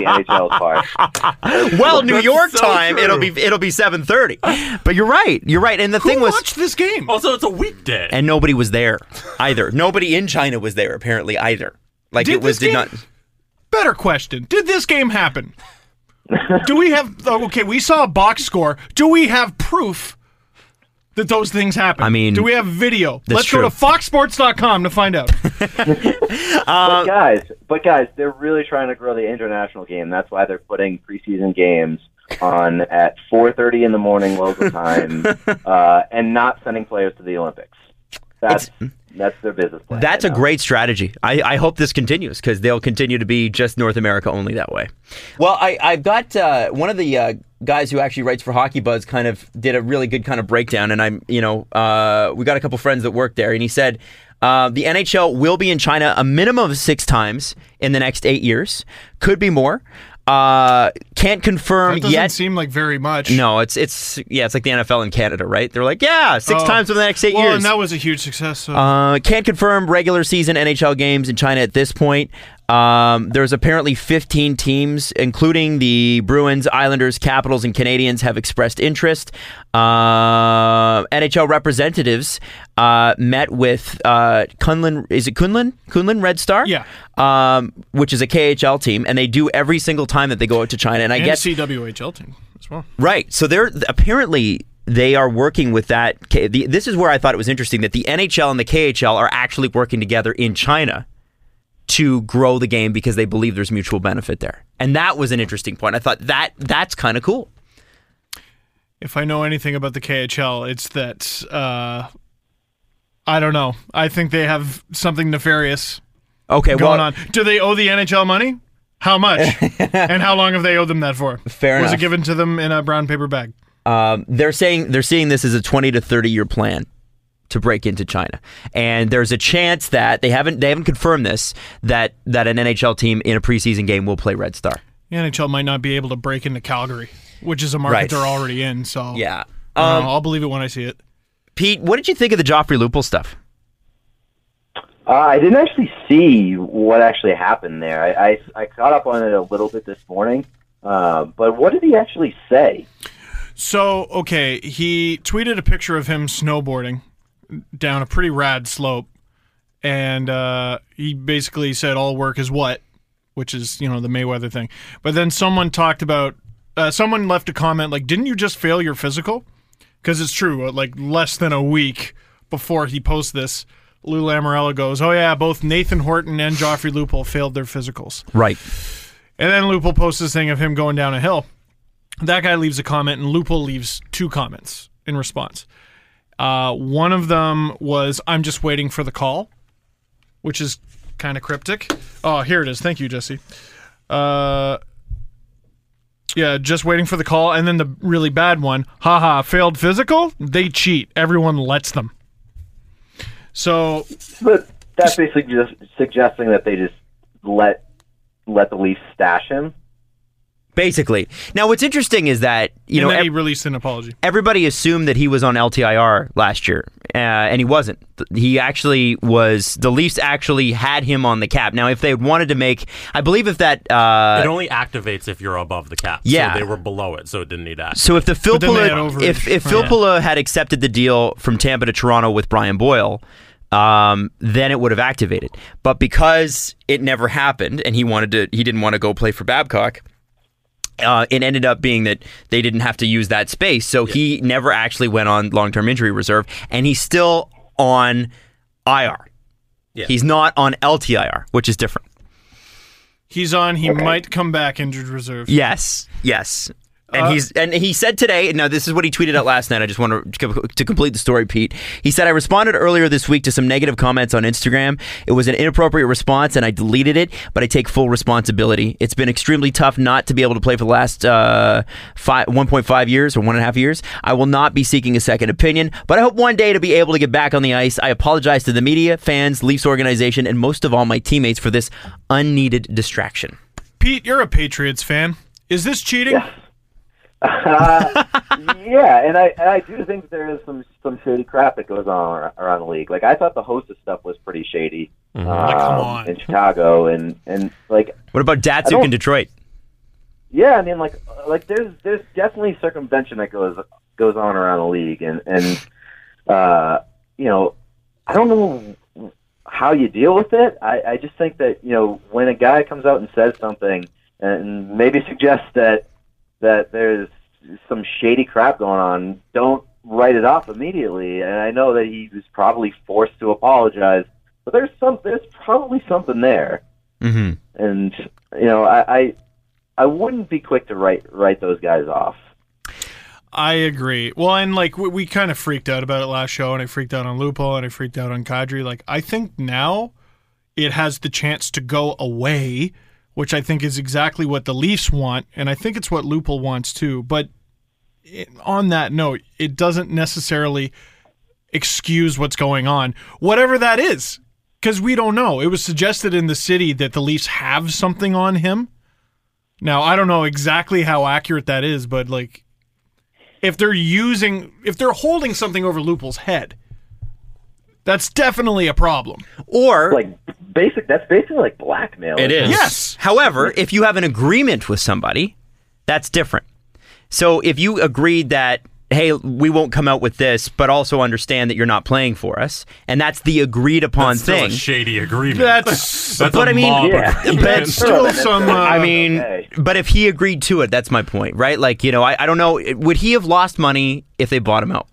NHL on NHL's part. Well, New York so time, true. it'll be it'll be seven thirty. But you're right. You're right. And the Who thing was, watched this game? Oh, also, it's a weekday. and nobody was there either. Nobody in China was there apparently either. Like Did it was did game- not. Better question: Did this game happen? *laughs* Do we have? oh, Okay, we saw a box score. Do we have proof that those things happen? I mean, do we have video? that's Let's true. go to foxsports.com to find out. *laughs* but guys, but guys, they're really trying to grow the international game. That's why they're putting preseason games on at 4:30 in the morning local *laughs* time, uh, and not sending players to the Olympics. That's that's their business plan. That's a now. great strategy. I, I hope this continues because they'll continue to be just North America only that way. Well, I, I've got uh, one of the uh, guys who actually writes for Hockey Buzz kind of did a really good kind of breakdown. And I'm, you know, uh, we got a couple friends that work there. And he said uh, the NHL will be in China a minimum of six times in the next eight years, could be more. Uh, can't confirm That doesn't yet. seem like very much. no, it's it's yeah, it's like the NFL in Canada, right? They're like, yeah, six Oh. times in the next eight well, years. and that was a huge success. So. Uh, can't confirm regular season NHL games in China at this point. Um, there's apparently 15 teams, including the Bruins, Islanders, Capitals, and Canadiens, have expressed interest. Uh, NHL representatives uh, met with uh, Kunlun. Is it Kunlun? Kunlun Red Star? Yeah. Um, which is a KHL team, and they do every single time that they go out to China. And I and guess CWHL team as well. Right. So they're apparently they are working with that. This is where I thought it was interesting that the NHL and the KHL are actually working together in China to grow the game because they believe there's mutual benefit there. And that was an interesting point. I thought that that's kind of cool. If I know anything about the KHL, it's that uh, I don't know. I think they have something nefarious Okay, going well, on. Do they owe the NHL money? How much? *laughs* and how long have they owed them that for? Fair Was enough. it given to them in a brown paper bag? um, they're saying they're seeing this as a 20 to 30 year plan to break into China. And there's a chance that they haven't they haven't confirmed this that that an NHL team in a preseason game will play Red Star. The NHL might not be able to break into Calgary, which is a market Right. they're already in. So Yeah. I don't Um, know, I'll believe it when I see it. Pete, what did you think of the Joffrey Lupul stuff? Uh, I didn't actually see what actually happened there. I, I, I caught up on it a little bit this morning. Uh, but what did he actually say? So, okay, he tweeted a picture of him snowboarding down a pretty rad slope, and uh, he basically said all work is what, which is you know the Mayweather thing. But then someone talked about, uh, someone left a comment like, "Didn't you just fail your physical?" Because it's true. uh, Like less than a week before he posts this, Lou Lamoriello goes, "Oh yeah, both Nathan Horton and Joffrey Lupul failed their physicals." Right. And then Lupul posts this thing of him going down a hill. That guy leaves a comment, and Lupul leaves two comments in response. Uh, one of them was, I'm just waiting for the call, which is kind of cryptic. Oh, here it is. Thank you, Jesse. Uh, yeah, just waiting for the call. And then the really bad one, haha, failed physical? They cheat. Everyone lets them. So But that's basically just suggesting that they just let let the Leafs stash him. Basically. Now, what's interesting is that you and know then ev- he released an apology. everybody assumed that he was on LTIR last year, uh, and he wasn't. He actually was. The Leafs actually had him on the cap. Now, if they wanted to make, I believe if that. Uh, it only activates if you're above the cap. Yeah. So they were below it, so it didn't need act. so if the Phil then they had Pula, overage. if if Phil Yeah. Had accepted the deal from Tampa to Toronto with Brian Boyle, um, then it would have activated. But because it never happened, and he wanted to, he didn't want to go play for Babcock. Uh, it ended up being that they didn't have to use that space, so he never actually went on long-term injury reserve, and he's still on IR. Yeah. He's not on LTIR, which is different. He's on. He might come back injured reserve. Yes, yes. And Uh, he's and he said today. Now this is what he tweeted out last night. I just want to to complete the story, Pete. He said I responded earlier this week to some negative comments on Instagram. It was an inappropriate response, and I deleted it. But I take full responsibility. It's been extremely tough not to be able to play for the last uh, five, 1.5 years or one and a half years. I will not be seeking a second opinion, but I hope one day to be able to get back on the ice. I apologize to the media, fans, Leafs organization, and most of all my teammates for this unneeded distraction. Pete, you're a Patriots fan. Is this cheating? Uh, *laughs* yeah, and I and I do think there is some some shady crap that goes on ar- around the league. Like I thought the Hossa stuff was pretty shady um, Like, come on. in Chicago, and and like What about Datsyuk in Detroit? yeah, I mean like like there's there's definitely circumvention that goes goes on around the league, and and uh, you know I don't know how you deal with it. I, I just think that you know when a guy comes out and says something and maybe suggests that that there's some shady crap going on, don't write it off immediately. And I know that he was probably forced to apologize, but there's some there's probably something there. Mm-hmm. And you know I I, I wouldn't be quick to write write those guys off. I agree. Well, and like we, we kind of freaked out about it last show, and I freaked out on Lupul, and I freaked out on Kadri. Like I think now it has the chance to go away, which I think is exactly what the Leafs want, and I think it's what Lupul wants too. But on that note, it doesn't necessarily excuse what's going on, whatever that is, because we don't know. It was suggested in the city that the Leafs have something on him. Now I don't know exactly how accurate that is, but like if they're using if they're holding something over Lupul's head, that's definitely a problem. Or Like basic that's basically like blackmail. It is. Yes. However, if you have an agreement with somebody, that's different. So if you agreed that, hey, we won't come out with this, but also understand that you're not playing for us, and that's the agreed upon That's still thing. a shady agreement. That's That's but a I mean- mob Yeah. agreement. But still some. Uh, I mean, okay. but if he agreed to it, that's my point, right? Like, you know, I, I don't know. Would he have lost money if they bought him out?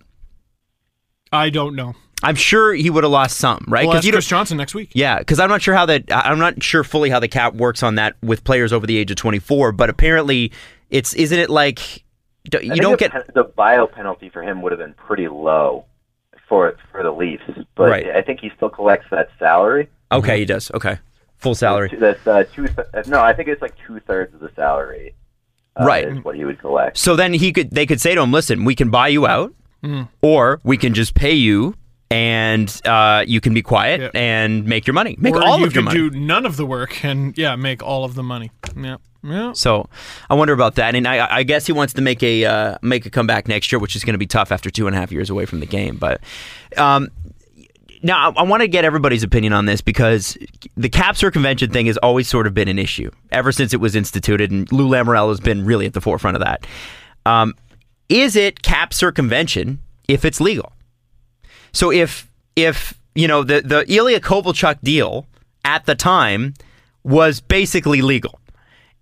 I don't know. I'm sure he would have lost some, right? We'll ask you Chris Johnston next week. Yeah, because I'm not sure how that. I'm not sure fully how the cap works on that with players over the age of 24. But apparently, it's isn't it like d- I you don't the, get the buyout penalty for him would have been pretty low for for the Leafs, but Right. I think he still collects that salary. okay. He does okay, full salary. That's uh, two. Th- no, I think it's like two thirds of the salary. Uh, Right. is what he would collect. So then he could they could say to him, listen, we can buy you out, or we can just pay you. And uh, you can be quiet Yeah. and make your money, make or all you of your money. do none of the work and yeah, make all of the money. Yeah, yeah. So I wonder about that, and I, I guess he wants to make a uh, make a comeback next year, which is going to be tough after two and a half years away from the game. But um, now I, I want to get everybody's opinion on this because the cap circumvention thing has always sort of been an issue ever since it was instituted, and Lou Lamoriello has been really at the forefront of that. Um, is it cap circumvention if it's legal? So if if you know the the Ilya Kovalchuk deal at the time was basically legal,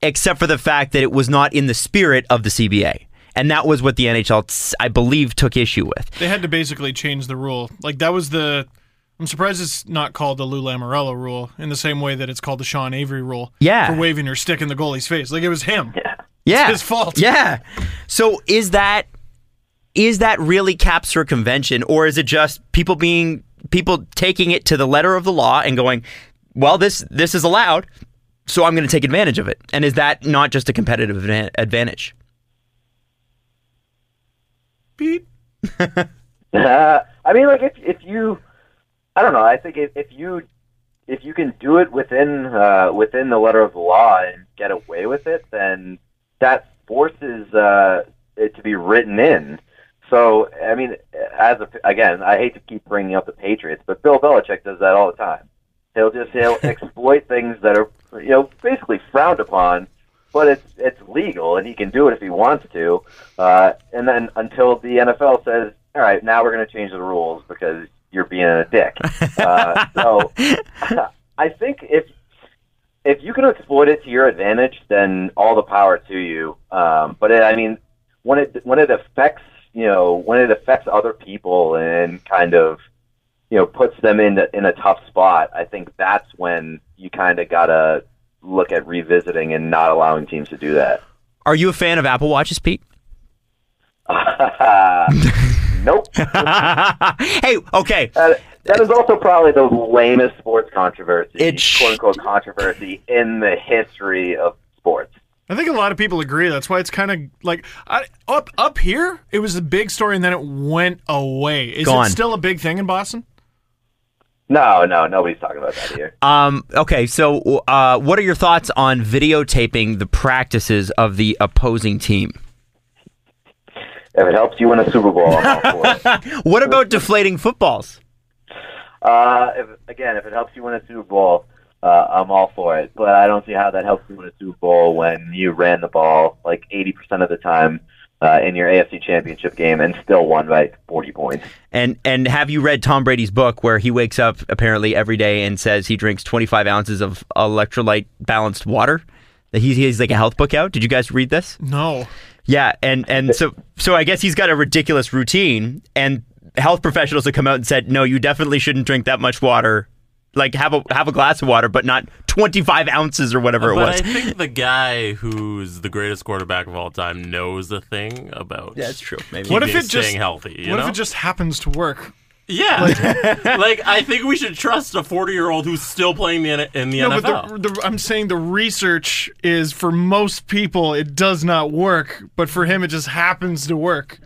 except for the fact that it was not in the spirit of the CBA, and that was what the NHL, I believe, took issue with. They had to basically change the rule. Like that was the. I'm surprised it's not called the Lou Lamoriello rule in the same way that it's called the Sean Avery rule. Yeah. For waving your stick in the goalie's face. Like it was him. Yeah, it's his fault. Yeah. So is that is that really cap convention or is it just people being people taking it to the letter of the law and going, well, this this is allowed, so I'm going to take advantage of it? And is that not just a competitive advantage? Pete. *laughs* Uh, I mean, like if if you, I don't know. I think if, if you if you can do it within uh, within the letter of the law and get away with it, then that forces uh, it to be written in. So, I mean, as a, again, I hate to keep bringing up the Patriots, but Bill Belichick does that all the time. He'll just he'll *laughs* exploit things that are you know basically frowned upon, but it's it's legal and he can do it if he wants to. Uh, and then until the NFL says, all right, now we're going to change the rules because you're being a dick. *laughs* Uh, so, *laughs* I think if if you can exploit it to your advantage, then all the power to you. Um, but it, I mean, when it when it affects you know when it affects other people and kind of you know puts them in a, in a tough spot, I think that's when you kind of gotta look at revisiting and not allowing teams to do that. Are you a fan of Apple Watches, Pete? *laughs* nope. *laughs* hey, okay. Uh, that is also probably the lamest sports controversy, It sh- quote unquote controversy in the history of sports. I think a lot of people agree. That's why it's kind of like I, up up here. It was a big story, and then it went away. Is Gone. it still a big thing in Boston? No, no, nobody's talking about that here. Um, okay, so uh, what are your thoughts on videotaping the practices of the opposing team? If it helps you win a Super Bowl, I'm all for it. *laughs* What about deflating footballs? Uh, if, again, if it helps you win a Super Bowl, uh, I'm all for it. But I don't see how that helps you win a Super Bowl when you ran the ball like 80% of the time uh, in your AFC Championship game and still won by 40 points. And and have you read Tom Brady's book where he wakes up apparently every day and says he drinks 25 ounces of electrolyte balanced water? That he's, he's like a health book out. Did you guys read this? No. Yeah, and and so so I guess he's got a ridiculous routine, and health professionals have come out and said, no, you definitely shouldn't drink that much water. Like have a have a glass of water, but not 25 ounces or whatever it But was. I think the guy who's the greatest quarterback of all time knows a thing about. Yeah, that's true. Maybe. What if keeping- it just staying healthy? You what know? if it just happens to work? yeah, *laughs* like I think we should trust a forty-year-old who's still playing the in the No, NFL. but the, the, I'm saying the research is for most people it does not work, but for him it just happens to work.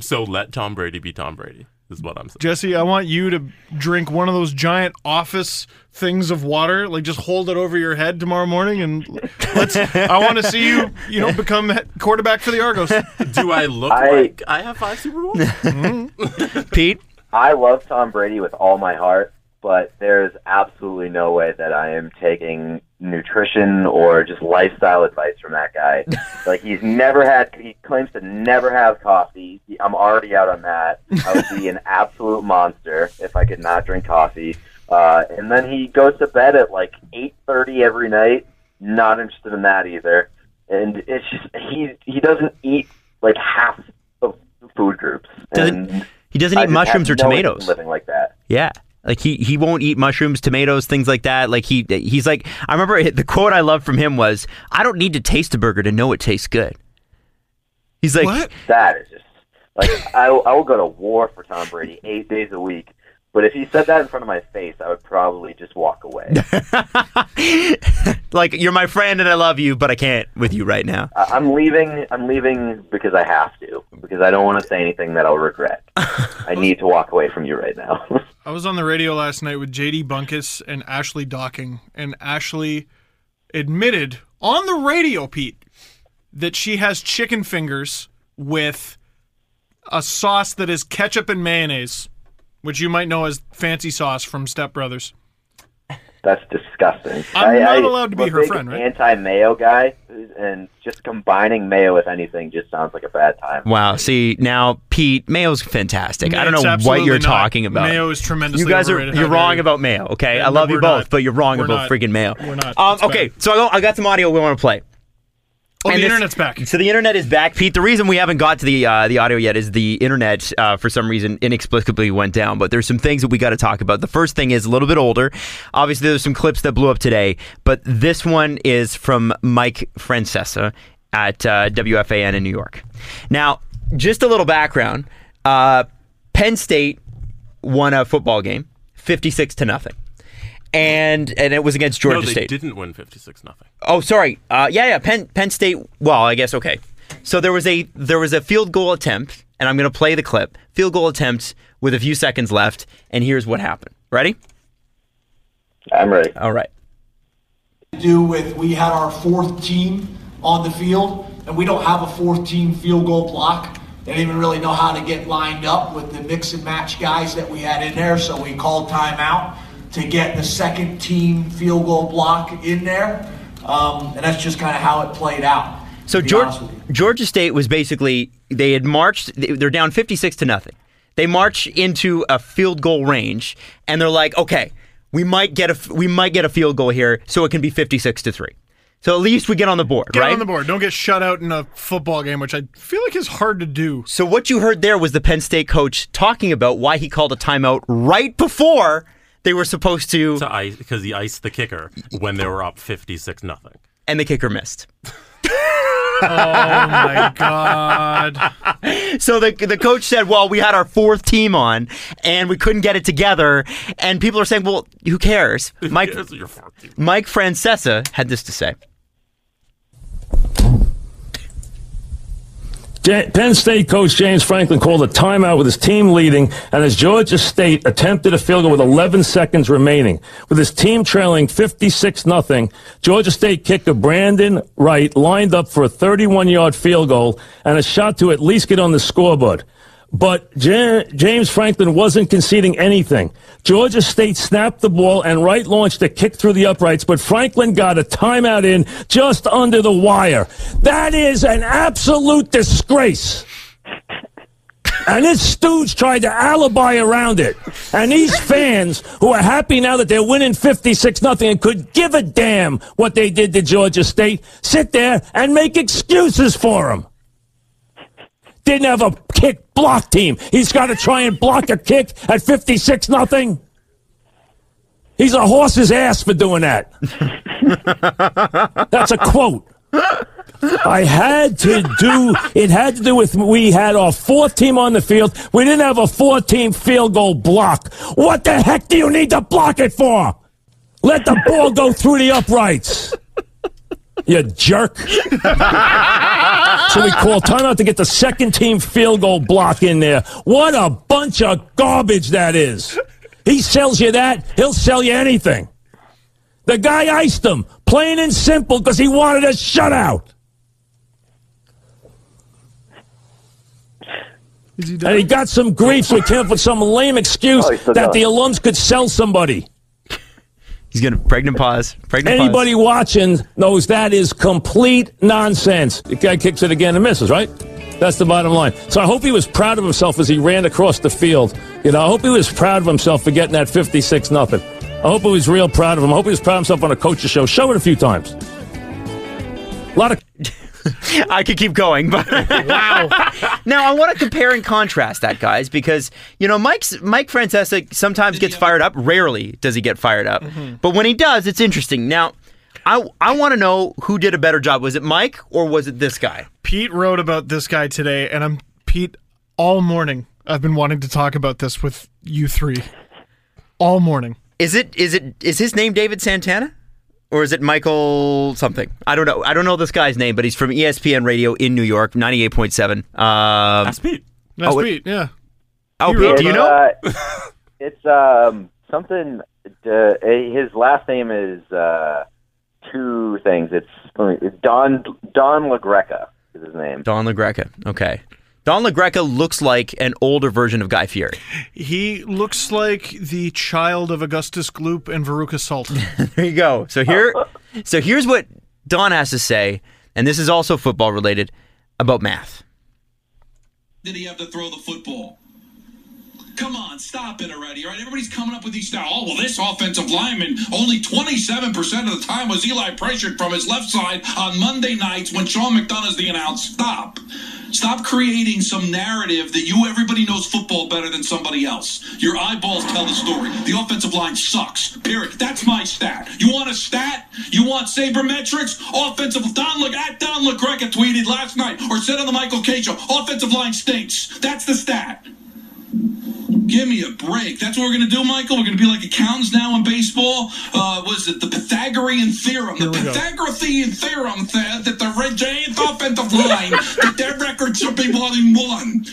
so let Tom Brady be Tom Brady. Is what I'm saying. Jesse, I want you to drink one of those giant office things of water, like just hold it over your head tomorrow morning, and let's. I want to see you, you know, become quarterback for the Argos. Do I look I- like I have five Super Bowls? Mm-hmm. *laughs* Pete? I love Tom Brady with all my heart, but there's absolutely no way that I am taking nutrition or just lifestyle advice from that guy. *laughs* like he's never had, he claims to never have coffee. He- I'm already out on that. I would be an *laughs* absolute monster if I could not drink coffee. Uh, and then he goes to bed at like 8:30 every night. Not interested in that either. And it's just he he doesn't eat like half of food groups. Doesn't- and He doesn't I eat mushrooms or no tomatoes. Living like that. Yeah. Like he, he won't eat mushrooms, tomatoes, things like that. Like he he's like I remember the quote I loved from him was, "I don't need to taste a burger to know it tastes good." He's like, what? That is just like I, I will go to war for Tom Brady eight days a week. But if he said that in front of my face, I would probably just walk away. *laughs* like you're my friend and I love you, but I can't with you right now. I- I'm leaving. I'm leaving because I have to. Because I don't want to say anything that I'll regret. *laughs* I need to walk away from you right now. *laughs* I was on the radio last night with JD Bunkis and Ashley Docking, and Ashley admitted on the radio, Pete, that she has chicken fingers with a sauce that is ketchup and mayonnaise, which you might know as fancy sauce from Step Brothers. That's disgusting. I'm I, not I, allowed to be her friend, right? Anti-mayo guy, and just combining mayo with anything just sounds like a bad time. Wow. See now, Pete, mayo's fantastic. I don't know what you're not. talking about. Mayo is tremendously You guys are you're wrong you. about mayo. Okay, Yeah, I love you both, not. but you're wrong We're about not. freaking mayo. We're not. Um, okay, bad. so I got some audio we want to play. Oh, the this- internet's back. So the internet is back, Pete. The reason we haven't got to the uh, the audio yet is the internet, uh, for some reason, inexplicably went down. But there's some things that we got to talk about. The first thing is a little bit older. Obviously, there's some clips that blew up today, but this one is from Mike Francesa at uh, WFAN in New York. Now, just a little background: uh, Penn State won a football game, 56 to nothing. And and it was against Georgia no, they State. didn't win fifty-six nothing. Oh, sorry. Uh, yeah, yeah. Penn Penn State. Well, I guess okay. So there was a there was a field goal attempt, and I'm going to play the clip. Field goal attempt with a few seconds left, and here's what happened. Ready? I'm ready. All right. do with we had our fourth team on the field, and we don't have a fourth team field goal block. They didn't even really know how to get lined up with the mix and match guys that we had in there, so we called timeout to get the second team field goal block in there, um, and that's just kind of how it played out. So to George, honest with you. Georgia State was basically they had marched. They're down fifty six to nothing. They march into a field goal range, and they're like, okay, we might get a we might get a field goal here, so it can be fifty six to three. So at least we get on the board, Get right? on the board. Don't get shut out in a football game, which I feel like is hard to do. So what you heard there was the Penn State coach talking about why he called a timeout right before they were supposed to, to ice because he iced the kicker when they were up fifty six nothing. and the kicker missed. *laughs* Oh my god! So the the coach said, "Well, we had our fourth team on, and we couldn't get it together." And people are saying, "Well, who cares?" Mike Yes, you're. Mike Francesa had this to say. Penn State coach James Franklin called a timeout with his team leading, and as Georgia State attempted a field goal with 11 seconds remaining, with his team trailing 56 nothing, Georgia State kicker Brandon Wright lined up for a 31-yard field goal and a shot to at least get on the scoreboard. But Ja- James Franklin wasn't conceding anything. Georgia State snapped the ball and Wright launched a kick through the uprights, but Franklin got a timeout in just under the wire. That is an absolute disgrace. And this stooge tried to alibi around it. And these fans who are happy now that they're winning 56 nothing and could give a damn what they did to Georgia State, sit there and make excuses for him didn't have a kick block team. He's got to try and block a kick at 56 nothing. He's a horse's ass for doing that. *laughs* That's a quote. I had to do it had to do with we had our fourth team on the field. We didn't have a four team field goal block. What the heck do you need to block it for? Let the ball go through the uprights. You jerk. *laughs* So we call timeout to get the second team field goal block in there. What a bunch of garbage that is. He sells you that, he'll sell you anything. The guy iced him, plain and simple, because he wanted a shutout. He And he got some grief, so he came up with some lame excuse Oh, that going. the alums could sell somebody. He's gonna pregnant pause. Pregnant. Anybody pause. watching knows that is complete nonsense. The guy kicks it again and misses, right? That's the bottom line. So I hope he was proud of himself as he ran across the field. You know, I hope he was proud of himself for getting that 56 nothing. I hope he was real proud of him. I hope he was proud of himself on a coach's show. Show it a few times. A lot of *laughs* I could keep going, but *laughs* wow. now I want to compare and contrast that, guys, because you know Mike's Mike Francesa sometimes gets fired up. Rarely does he get fired up, mm-hmm. but when he does, it's interesting. Now, I I want to know who did a better job. Was it Mike or was it this guy? Pete wrote about this guy today, and I'm Pete all morning. I've been wanting to talk about this with you three all morning. Is it is it is his name David Santana? Or is it Michael something? I don't know. I don't know this guy's name, but he's from ESPN Radio in New York, ninety-eight point seven. Um, That's Pete. That's Oh, Pete. Yeah. oh, Pete, do you know? Uh, it's um, something. Uh, his last name is uh, two things. It's Don Don LaGreca is his name. Don LaGreca. Okay. Don LaGreca looks like an older version of Guy Fieri. He looks like the child of Augustus Gloop and Veruca Salt. *laughs* There you go. So here, *laughs* so here's what Don has to say, and this is also football related about math. did he have to throw the football? Come on, stop it already, all right? Everybody's coming up with these now. Oh, well, this offensive lineman, only 27% of the time was Eli pressured from his left side on Monday nights when Sean McDonough's the announce. Stop. Stop creating some narrative that you, everybody knows football better than somebody else. Your eyeballs tell the story. The offensive line sucks, period. That's my stat. You want a stat? You want sabermetrics? Offensive, Don Le, at Don LaGreca tweeted last night or said on the Michael Kay show, offensive line stinks. That's the stat. Give me a break. That's what we're going to do, Michael. We're going to be like accountants now in baseball. Uh, was it the Pythagorean theorem? The we go. Pythagorean theorem said that the Red Giants offensive line, that their record should be one and one.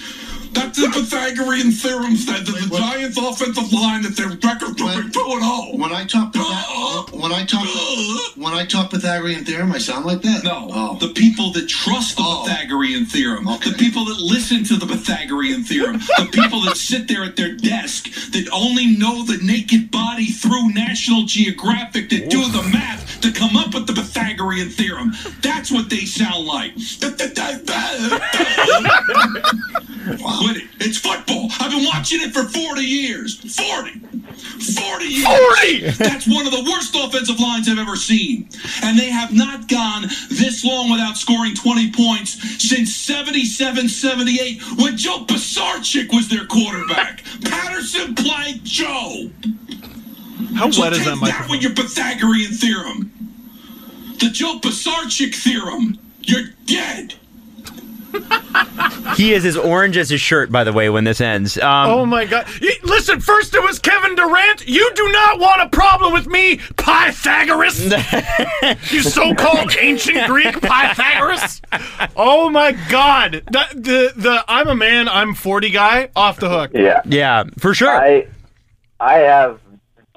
That's the Pythagorean theorem said that the, Giants' offensive line that their record be 2 and 0. When I talk Pytha- uh-huh. when I talk uh-huh. when I talk Pythagorean theorem, I sound like that. No, Oh. the people that trust the Oh. Pythagorean theorem, Okay. the people that listen to the Pythagorean theorem, the people that sit there at their desk that only know the naked body through National Geographic that do the math to come up with the Pythagorean theorem. That's what they sound like. *laughs* Quit it. It's football. I've been watching it for 40 years. 40. 40 years. 40! That's one of the worst offensive lines I've ever seen. And they have not gone this long without scoring 20 points since 77 78 when Joe Pisarcik was their quarterback. *laughs* Patterson played Joe. How So wet is take that that microphone? with your Pythagorean theorem. The Joe Pisarcik theorem. You're dead. He is as orange as his shirt, by the way, when this ends. Um, Oh my god. Y- Listen, first it was Kevin Durant. You do not want a problem with me, Pythagoras. *laughs* you so called ancient Greek Pythagoras. Oh my god. That, the, the I'm a man, I'm 40 guy off the hook. Yeah. yeah, for sure. I I have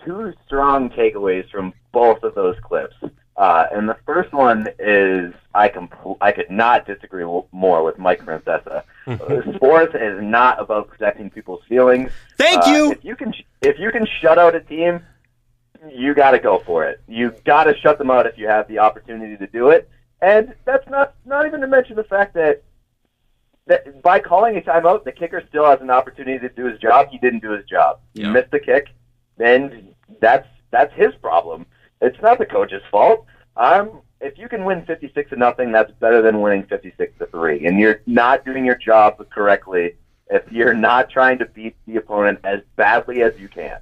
two strong takeaways from both of those clips. Uh, and the first one is I compl- I could not disagree w- more with Mike Francesa. *laughs* Uh, Sports is not about protecting people's feelings. Thank Uh, you. If you can if you can shut out a team, you got to go for it. You got to shut them out if you have the opportunity to do it. And that's not not even to mention the fact that that by calling a timeout, the kicker still has an opportunity to do his job. He didn't do his job. He missed the kick, and that's that's his problem. It's not the coach's fault. Um, if you can win fifty six to nothing, that's better than winning fifty six to three. And you're not doing your job correctly if you're not trying to beat the opponent as badly as you can.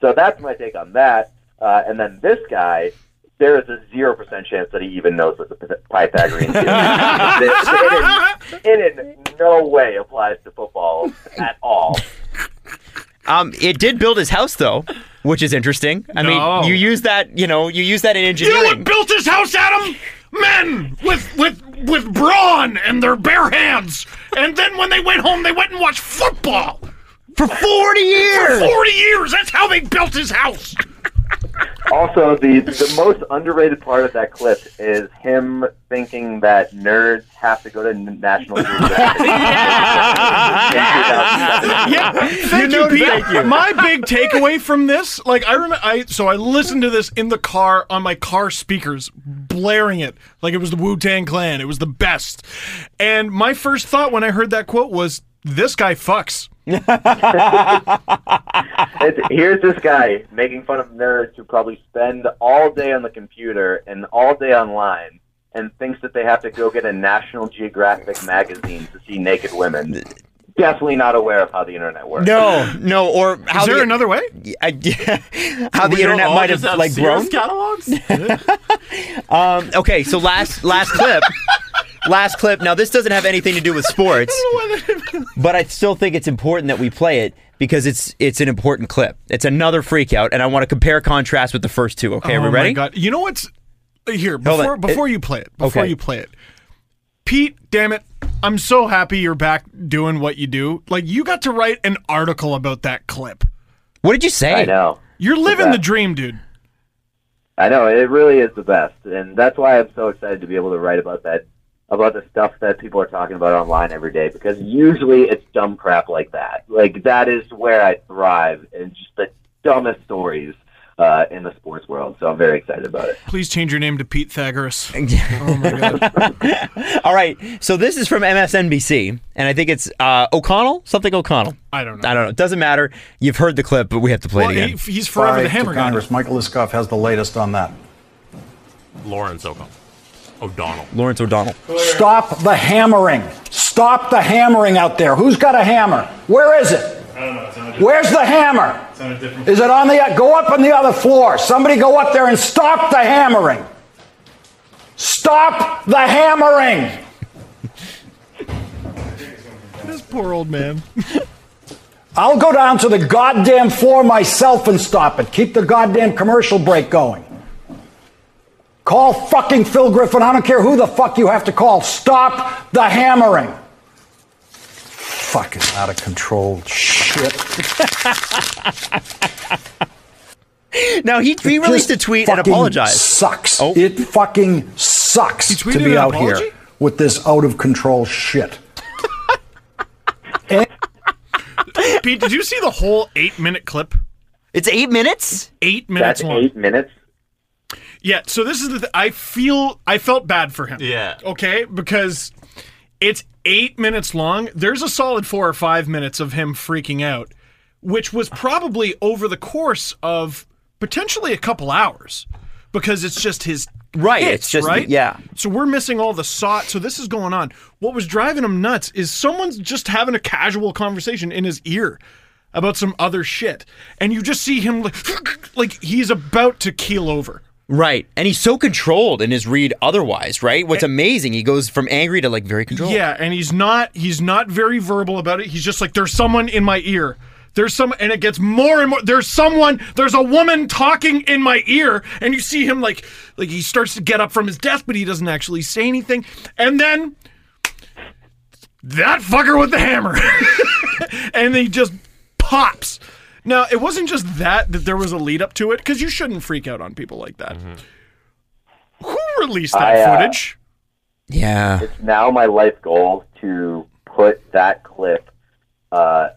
So that's my take on that. Uh, and then this guy, there is a zero percent chance that he even knows what the Pythagorean theorem is. *laughs* It, it, in- it in no way applies to football at all. Um, it did build his house though, which is interesting. I No. mean, you use that, you know, you use that in engineering You know engineering. what built his house, Adam? Men with with with brawn and their bare hands. And then when they went home, they went and watched football. for 40 years. For 40 years. That's how they built his house. Also, the the most underrated part of that clip is him thinking that nerds have to go to National Geographic. *laughs* Yeah, thank you, know, Pete. thank you. My big takeaway from this, like I remember, I so I listened to this in the car on my car speakers, blaring it like it was the Wu Tang Clan. It was the best. And my first thought when I heard that quote was, "This guy fucks." *laughs* It's, here's this guy making fun of nerds who probably spend all day on the computer and all day online and thinks that they have to go get a National Geographic magazine to see naked women. Definitely not aware of how the internet works. No, *laughs* no, or how Is there the, another way? I, *laughs* how the We don't internet might just have, like Sears grown. catalogs. Um, okay, so last last clip, last clip. Now this doesn't have anything to do with sports, *laughs* *laughs* but I still think it's important that we play it because it's it's an important clip. It's another freak out, and I want to compare contrast with the first two. Okay, are we oh ready? my god! You know what's uh, here before before It- you play it. Before Okay. you play it, Pete. Damn it! I'm so happy you're back doing what you do. Like you got to write an article about that clip. What did you say? I know. You're living the dream, dude. I know it really is the best, and that's why I'm so excited to be able to write about that, about the stuff that people are talking about online every day. Because usually it's dumb crap like that. Like that is where I thrive, and just the dumbest stories uh, in the sports world. So I'm very excited about it. Please change your name to Pete Thagoras. *laughs* oh my god! *laughs* All right, so this is from MSNBC, and I think it's uh, O'Connell, something O'Connell. I don't know. I don't know. It doesn't matter. You've heard the clip, but we have to play Well, it again. he, he's forever the hammer to guy. Congress. Michael Isikoff has the latest on that. Lawrence O'Connell. O'Donnell. Lawrence O'Donnell. Stop the hammering. Stop the hammering out there. Who's got a hammer? Where is it? I don't know. Where's the hammer? Is it on the go up on the other floor? Somebody go up there and stop the hammering. Stop the hammering. *laughs* This poor old man. *laughs* I'll go down to the goddamn floor myself and stop it. Keep the goddamn commercial break going. Call fucking Phil Griffin. I don't care who the fuck you have to call. Stop the hammering. fucking out of control shit. *laughs* Now he, he released a tweet and apologized. Sucks. Oh. It fucking sucks to be out apology? here with this out of control shit. *laughs* Pete, did you see the whole eight minute clip? It's eight minutes. Eight minutes That's long. eight minutes. Yeah, so this is the th- I feel I felt bad for him. Yeah. Okay, because it's 8 minutes long. There's a solid 4 or 5 minutes of him freaking out, which was probably over the course of potentially a couple hours because it's just his Right, hits, it's just- right? yeah. So we're missing all the sot. So this is going on. What was driving him nuts is someone's just having a casual conversation in his ear about some other shit, and you just see him like, *laughs* like he's about to keel over. Right, and he's so controlled in his read. Otherwise, right? What's amazing, he goes from angry to like very controlled. Yeah, and he's not he's not very verbal about it. He's just like there's someone in my ear. There's some and it gets more and more there's someone there's a woman talking in my ear and you see him like like he starts to get up from his desk but he doesn't actually say anything. And then that fucker with the hammer. *laughs* and he just pops. Now, it wasn't just that that there was a lead up to it cuz you shouldn't freak out on people like that. Who released that I, uh, footage? yeah. It's now my life goal to put that clip uh,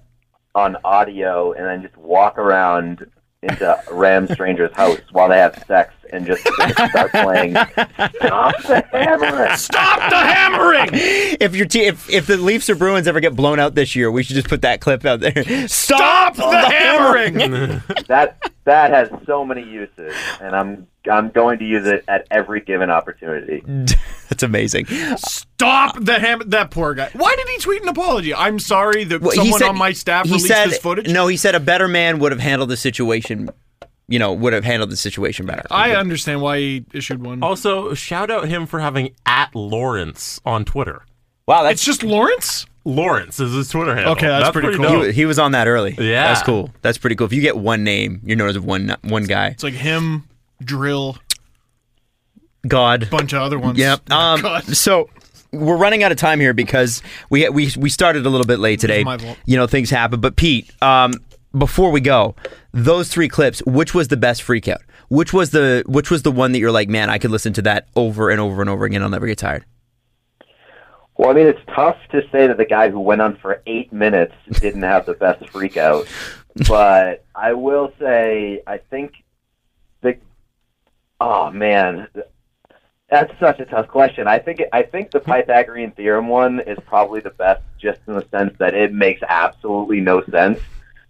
on audio and then just walk around into Ram stranger's house while they have sex and just start playing Stop the Hammer! Stop the hammering! If your te- if if the Leafs or Bruins ever get blown out this year, we should just put that clip out there. Stop the hammering! That that has so many uses, and I'm I'm going to use it at every given opportunity. *laughs* That's amazing. Stop the ham. That poor guy. Why did he tweet an apology? I'm sorry that Well, someone said- on my staff he released said, this footage. No, he said a better man would have handled the situation. You know, would have handled the situation better. I understand why he issued one. Also, shout out him for having at Lawrence on Twitter. wow, it's that's just Lawrence. Lawrence is his Twitter handle. Okay, that's pretty cool. he, he was on that early. Yeah. that's cool. That's pretty cool. If you get one name, you're known as one one guy. It's like him, drill, God. bunch of other ones. Yep. Oh, *laughs* Um, God. so we're running out of time here because we we we started a little bit late today. my fault. You know, things happen. But Pete, um, before we go, those three clips, which was the best freak out? Which was the which was the one that you're like, man, I could listen to that over and over and over again. I'll never get tired. Well, I mean, it's tough to say that the guy who went on for eight minutes didn't have the best freak out, *laughs* but I will say I think the oh man, that's such a tough question. I think I think the Pythagorean theorem one is probably the best, just in the sense that it makes absolutely no sense,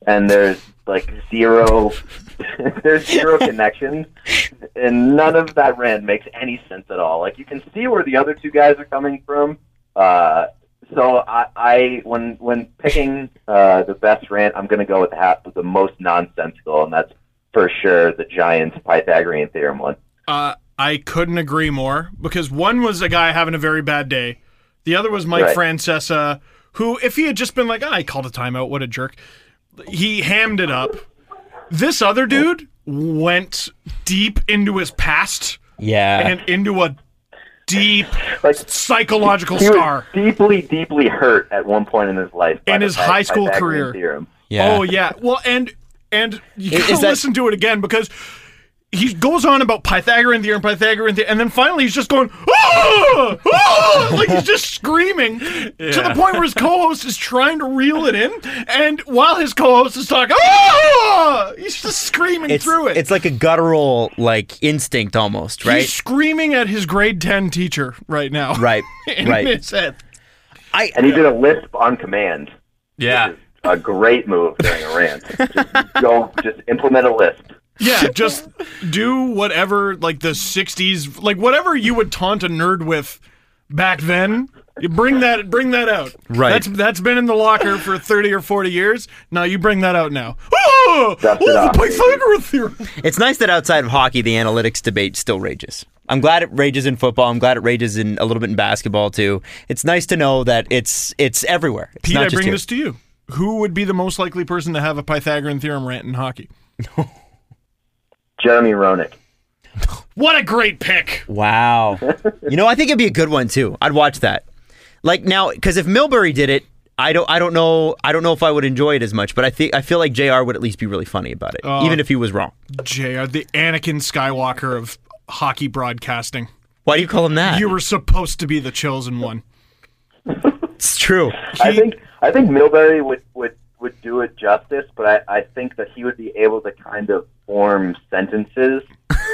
and there's like zero *laughs* there's zero *laughs* connection, and none of that rant makes any sense at all. Like you can see where the other two guys are coming from. Uh, so I, I when when picking uh, the best rant, I'm going to go with the, half, the most nonsensical, and that's for sure the Giants Pythagorean theorem one. Uh, I couldn't agree more because one was a guy having a very bad day. The other was Mike Right. Francesa, who, if he had just been like, "Ah, I called a timeout, what a jerk, he hammed it up. This other dude went deep into his past Yeah. and into a deep Like psychological he scar. was deeply, deeply hurt at one point in his life. by In his high school career. Theorem. yeah. Oh yeah. Well, and and you Is- gotta is that- listen to it again because he goes on about Pythagorean theorem, Pythagorean theorem, and then finally he's just going, ah! Ah! like he's just screaming to the point where his co-host is trying to reel it in, and while his co-host is talking, ah! he's just screaming It's, through it. it's like a guttural like instinct almost, right? He's screaming at his grade ten teacher right now. Right, *laughs* in right. his head. I And he did a lisp on command. Yeah. A great move during a rant. Just go, just implement a lisp. Yeah, just do whatever, like the '60s, like whatever you would taunt a nerd with back then. You bring that, bring that out. Right. That's that's been in the locker for thirty or forty years. Now you bring that out now. Oh, Dust oh the off, baby. Pythagorean theorem. It's nice that outside of hockey, the analytics debate still rages. I'm glad it rages in football. I'm glad it rages in a little bit in basketball too. It's nice to know that it's it's everywhere. It's Pete, not I just bring here. this to you. Who would be the most likely person to have a Pythagorean theorem rant in hockey? *laughs* Jeremy Roenick. What a great pick! Wow. *laughs* you know, I think it'd be a good one too. I'd watch that. Like now, because if Milbury did it, I don't I don't know I don't know if I would enjoy it as much, but I think I feel like Jr. would at least be really funny about it, Oh. even if he was wrong. Jr. the Anakin Skywalker of hockey broadcasting. Why do you call him that? You were supposed to be the chosen one. it's true. I think I think Milbury would would would do it justice, but I, I think that he would be able to kind of form sentences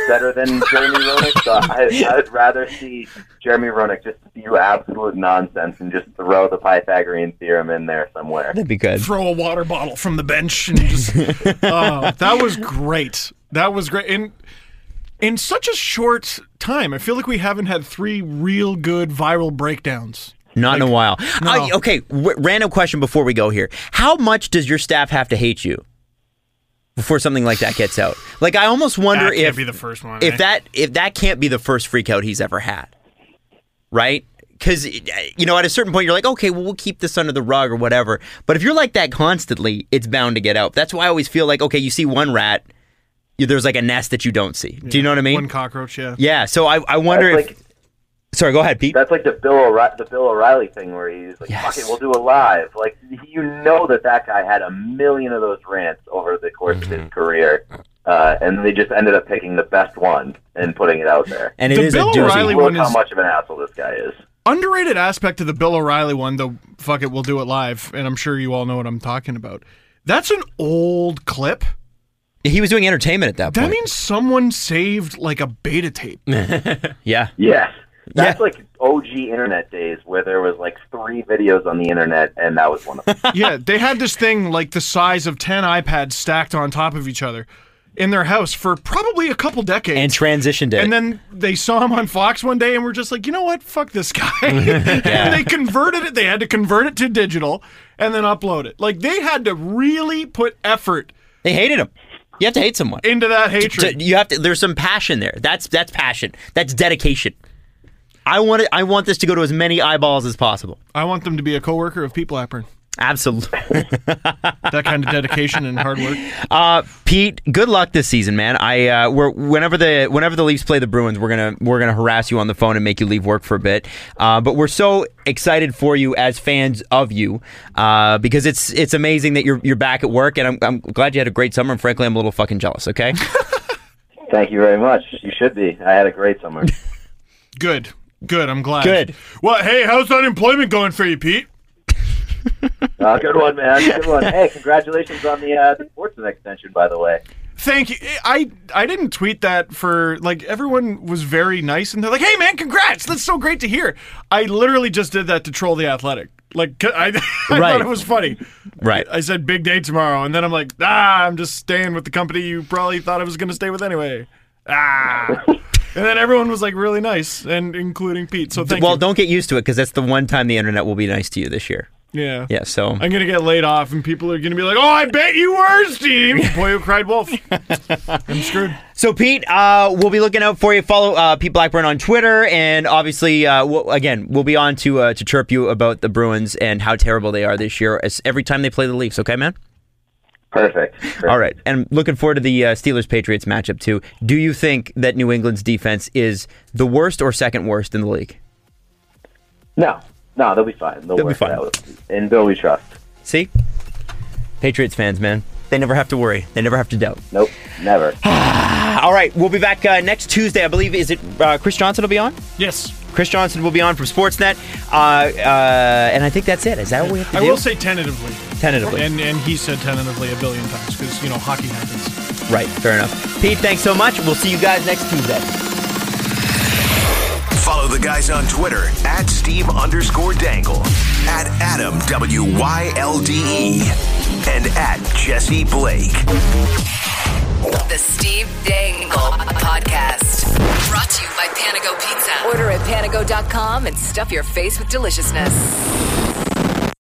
better than *laughs* Jeremy Roenick. So I, I would rather see Jeremy Roenick just spew absolute nonsense and just throw the Pythagorean theorem in there somewhere. That'd be good. Throw a water bottle from the bench and just. oh, *laughs* that was great. That was great. In in such a short time, I feel like we haven't had three real good viral breakdowns. Not in a while. no. I- okay, w- random question before we go here. How much does your staff have to hate you before something like that gets out? Like, I almost wonder That can't if be the first one, If eh? that if that can't be the first freak out he's ever had, right? Because you know, at a certain point, you're like, okay, well, we'll keep this under the rug or whatever. But if you're like that constantly, it's bound to get out. That's why I always feel like, okay, you see one rat, you- there's like a nest that you don't see. Do you know what I mean? One cockroach, yeah. yeah. So I I wonder That's if. Sorry, go ahead, Pete. That's like the Bill O'Reilly, the Bill O'Reilly thing where he's like, "Fuck it, we'll do a live." Like you know that that guy had a million of those rants over the course of his career, uh, and they just ended up picking the best one and putting it out there. And it The is a Bill doozy. O'Reilly Look one how is- much of an asshole this guy is. Underrated aspect of the Bill O'Reilly one, though. Fuck it, we'll do it live, and I'm sure you all know what I'm talking about. That's an old clip. He was doing entertainment at that That point. That means someone saved like a beta tape. *laughs* yeah. Yes. That's like OG internet days where there was like three videos on the internet, and that was one of them. *laughs* yeah, they had this thing like the size of 10 iPads stacked on top of each other in their house for probably a couple decades. And transitioned it. And then they saw him on Fox one day and were just like, you know what? Fuck this guy. *laughs* and they converted it. They had to convert it to digital and then upload it. Like they had to really put effort They hated him. You have to hate someone. into that hatred. To- you have to. There's some passion there. That's that's passion. That's dedication. I want it. I want this to go to as many eyeballs as possible. I want them to be a coworker of Pete Blackburn. Absolutely. *laughs* That kind of dedication and hard work. Uh, Pete, good luck this season, man. I uh, we're, whenever the whenever the Leafs play the Bruins, we're gonna we're gonna harass you on the phone and make you leave work for a bit. Uh, but we're so excited for you as fans of you uh, because it's it's amazing that you're you're back at work, and I'm I'm glad you had a great summer. And frankly, I'm a little fucking jealous. Okay. *laughs* Thank you very much. You should be. I had a great summer. Good. Good. I'm glad. Good. Well, hey, how's unemployment going for you, Pete? Uh, good one, man. Good one. Hey, congratulations on the uh, the Sportsnet extension, by the way. Thank you. I I didn't tweet that for like everyone was very nice and they're like, "Hey man, congrats! That's so great to hear." I literally just did that to troll the Athletic. Like I, *laughs* I Right. thought it was funny. Right. I said big day tomorrow, and then I'm like, ah, I'm just staying with the company you probably thought I was going to stay with anyway. Ah. *laughs* and then everyone was like really nice, and including Pete. So thank well, you. don't get used to it because that's the one time the internet will be nice to you this year. Yeah. Yeah. So I'm gonna get laid off, and people are gonna be like, "Oh, I bet you were, Steve." *laughs* Boy who cried wolf. I'm screwed. So Pete, uh, we'll be looking out for you. Follow uh, Pete Blackburn on Twitter, and obviously, uh, we'll, again, we'll be on to uh, to chirp you about the Bruins and how terrible they are this year. As every time they play the Leafs, okay, man. Perfect. Perfect. All right, and looking forward to the uh, Steelers Patriots matchup too. Do you think that New England's defense is the worst or second worst in the league? No, no, they'll be fine. They'll, They'll be fine. it out. In Bill, we trust. See, Patriots fans, man, they never have to worry. They never have to doubt. Nope, never. *sighs* All right, we'll be back uh, next Tuesday. I believe is it uh, Chris Johnston will be on. Yes. Chris Johnston will be on from Sportsnet, uh, uh, and I think that's it. Is that what we have to I do? will say tentatively. Tentatively. And and he said tentatively a billion times because you know hockey happens. Right, fair enough. Pete, thanks so much. We'll see you guys next Tuesday. Follow the guys on Twitter at Steve underscore Dangle, at Adam W Y L D E, and at Jesse Blake. The Steve Dangle Podcast. Brought to you by Panago Pizza. Order at panago.com and stuff your face with deliciousness.